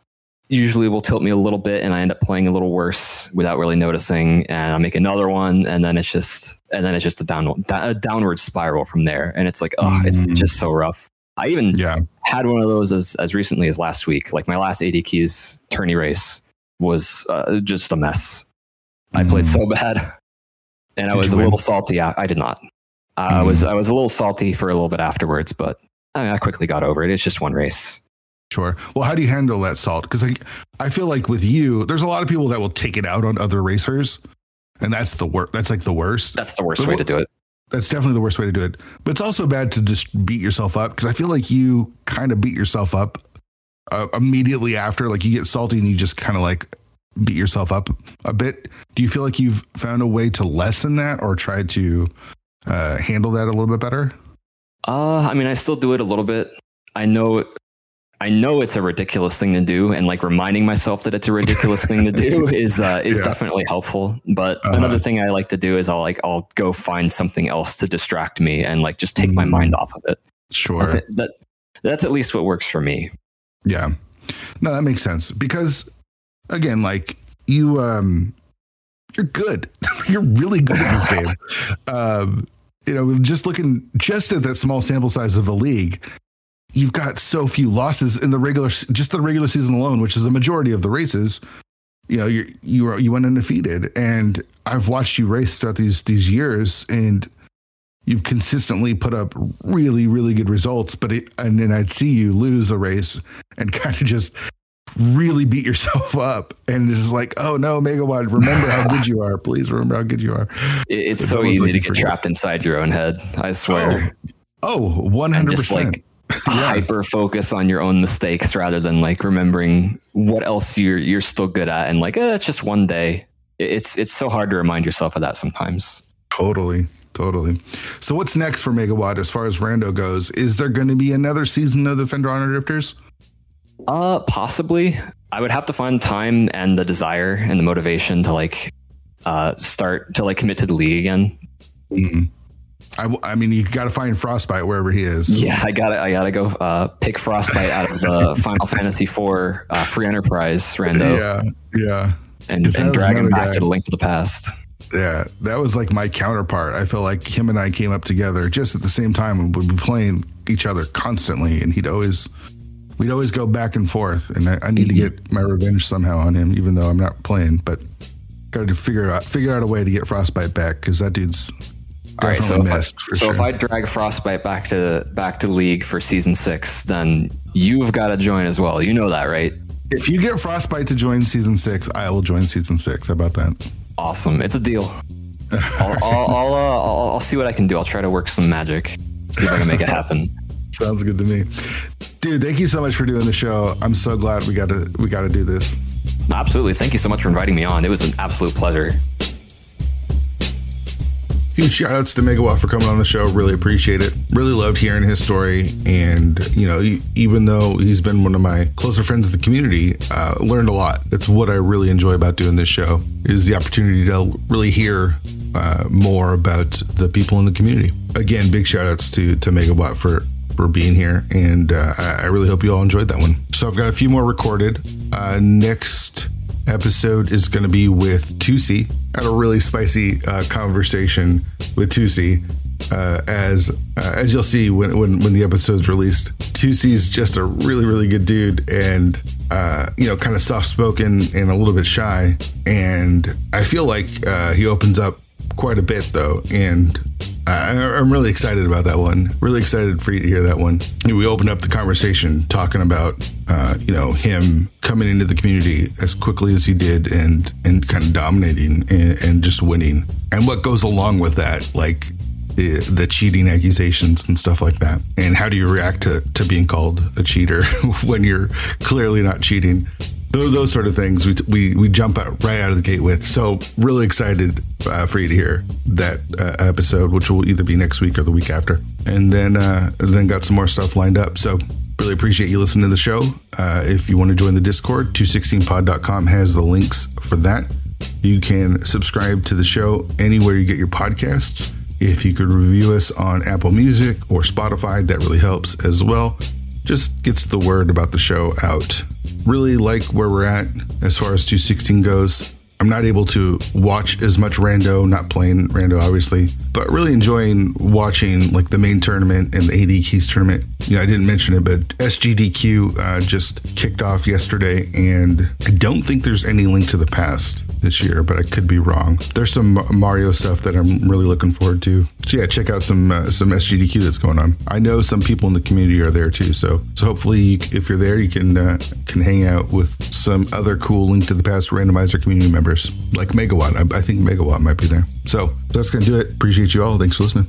usually will tilt me a little bit, and I end up playing a little worse without really noticing. And I make another one, and then it's just and then it's just a down a downward spiral from there. And it's like, oh, it's Mhm. just so rough. I even yeah, had one of those as as recently as last week. Like my last AD keys tourney race was uh, just a mess. I played Mhm. so bad, and I was a win? little salty. I, I did not. I was Mhm. I was a little salty for a little bit afterwards, but I, mean, I quickly got over it. It's just one race. Sure. Well, how do you handle that salt? Because like, I feel like with you, there's a lot of people that will take it out on other racers, and that's the worst. That's like the worst. That's the worst But way what- to do it. That's definitely the worst way to do it. But it's also bad to just beat yourself up because I feel like you kind of beat yourself up uh, immediately after. Like you get salty and you just kind of like beat yourself up a bit. Do you feel like you've found a way to lessen that or try to uh, handle that a little bit better? Uh, I mean, I still do it a little bit. I know I know it's a ridiculous thing to do, and like reminding myself that it's a ridiculous thing to do is uh, is yeah. definitely helpful. But uh-huh. another thing I like to do is I'll like I'll go find something else to distract me and like just take mm. my mind off of it. Sure, that, that that's at least what works for me. Yeah, no, that makes sense because again, like you, um, you're good. you're really good at this game. Um, you know, just looking just at that small sample size of the league, you've got so few losses in the regular, just the regular season alone, which is the majority of the races. You know, you you you went undefeated, and I've watched you race throughout these these years, and you've consistently put up really really good results. But it, and then I'd see you lose a race and kind of just really beat yourself up and it's like oh no Megawott remember how good you are please remember how good you are it's, it's so easy like to get trapped inside your own head i swear oh, oh 100% like. Hyper focus on your own mistakes rather than like remembering what else you're you're still good at and like eh, it's just one day. It's it's so hard to remind yourself of that sometimes. Totally. Totally. So what's next for Megawott as far as rando goes? Is there going to be another season of the fender drifters? Uh, possibly. I would have to find time and the desire and the motivation to like uh start to like commit to the league again. Mm-hmm. I, I mean, you got to find Frostbite wherever he is. Yeah, I got to I got to go uh, pick Frostbite out of the Final Fantasy IV uh, free enterprise rando. Yeah, yeah, and, and drag him back guy. to the link to the past. Yeah, that was like my counterpart. I feel like him and I came up together just at the same time and would be playing each other constantly, and he'd always we'd always go back and forth, and I, I need mm-hmm. to get my revenge somehow on him, even though I'm not playing. But got to figure out figure out a way to get Frostbite back because that dude's all right, so, if I, so sure. if I drag Frostbite back to back to League for season six, then you've got to join as well. You know that, right? If you get Frostbite to join season six, I will join season six. How about that? Awesome! It's a deal. I'll I'll, I'll, uh, I'll, I'll see what I can do. I'll try to work some magic. See if I can make it happen. Sounds good to me, dude. Thank you so much for doing the show. I'm so glad we got to we got to do this. Absolutely. Thank you so much for inviting me on. It was an absolute pleasure. Huge shout outs to Megawott for coming on the show. Really appreciate it. Really loved hearing his story. And, you know, even though he's been one of my closer friends in the community, uh, learned a lot. That's what I really enjoy about doing this show is the opportunity to really hear uh, more about the people in the community. Again, big shout outs to, to Megawott for for being here, and uh, I really hope you all enjoyed that one. So I've got a few more recorded. Uh, next episode is going to be with Tusi. Had a really spicy uh, conversation with Tusi. Uh, as uh, as you'll see when, when when the episode's released, Tusi's just a really really good dude, and uh, you know, kind of soft spoken and a little bit shy. And I feel like uh, he opens up quite a bit though, and I, am really excited about that one. Really excited for you to hear that one. We opened up the conversation talking about, uh, you know, him coming into the community as quickly as he did and and kind of dominating and, and just winning, and what goes along with that, like the, cheating accusations and stuff like that. And how do you react to, to being called a cheater when you're clearly not cheating? those, those sort of things we, we, we jump out right out of the gate with. So really excited uh, for you to hear that uh, episode, which will either be next week or the week after, and then uh, then got some more stuff lined up. So really appreciate you listening to the show. Uh, if you want to join the Discord, 216pod.com has the links for that. You can subscribe to the show anywhere you get your podcasts. If you could review us on Apple Music or Spotify, that really helps as well just gets the word about the show out. Really like where we're at as far as 216 goes. I'm not able to watch as much Rando, not playing Rando obviously, but really enjoying watching like the main tournament and the AD Keys tournament. You know, I didn't mention it, but SGDQ uh, just kicked off yesterday, and I don't think there's any link to the past this year, but I could be wrong. There's some Mario stuff that I'm really looking forward to. So yeah, check out some uh, some SGDQ that's going on. I know some people in the community are there too, so so hopefully you, if you're there, you can uh, can hang out with some other cool Link to the Past randomizer community members like Megawott. I, I think Megawott might be there. So that's gonna do it. Appreciate you all. Thanks for listening.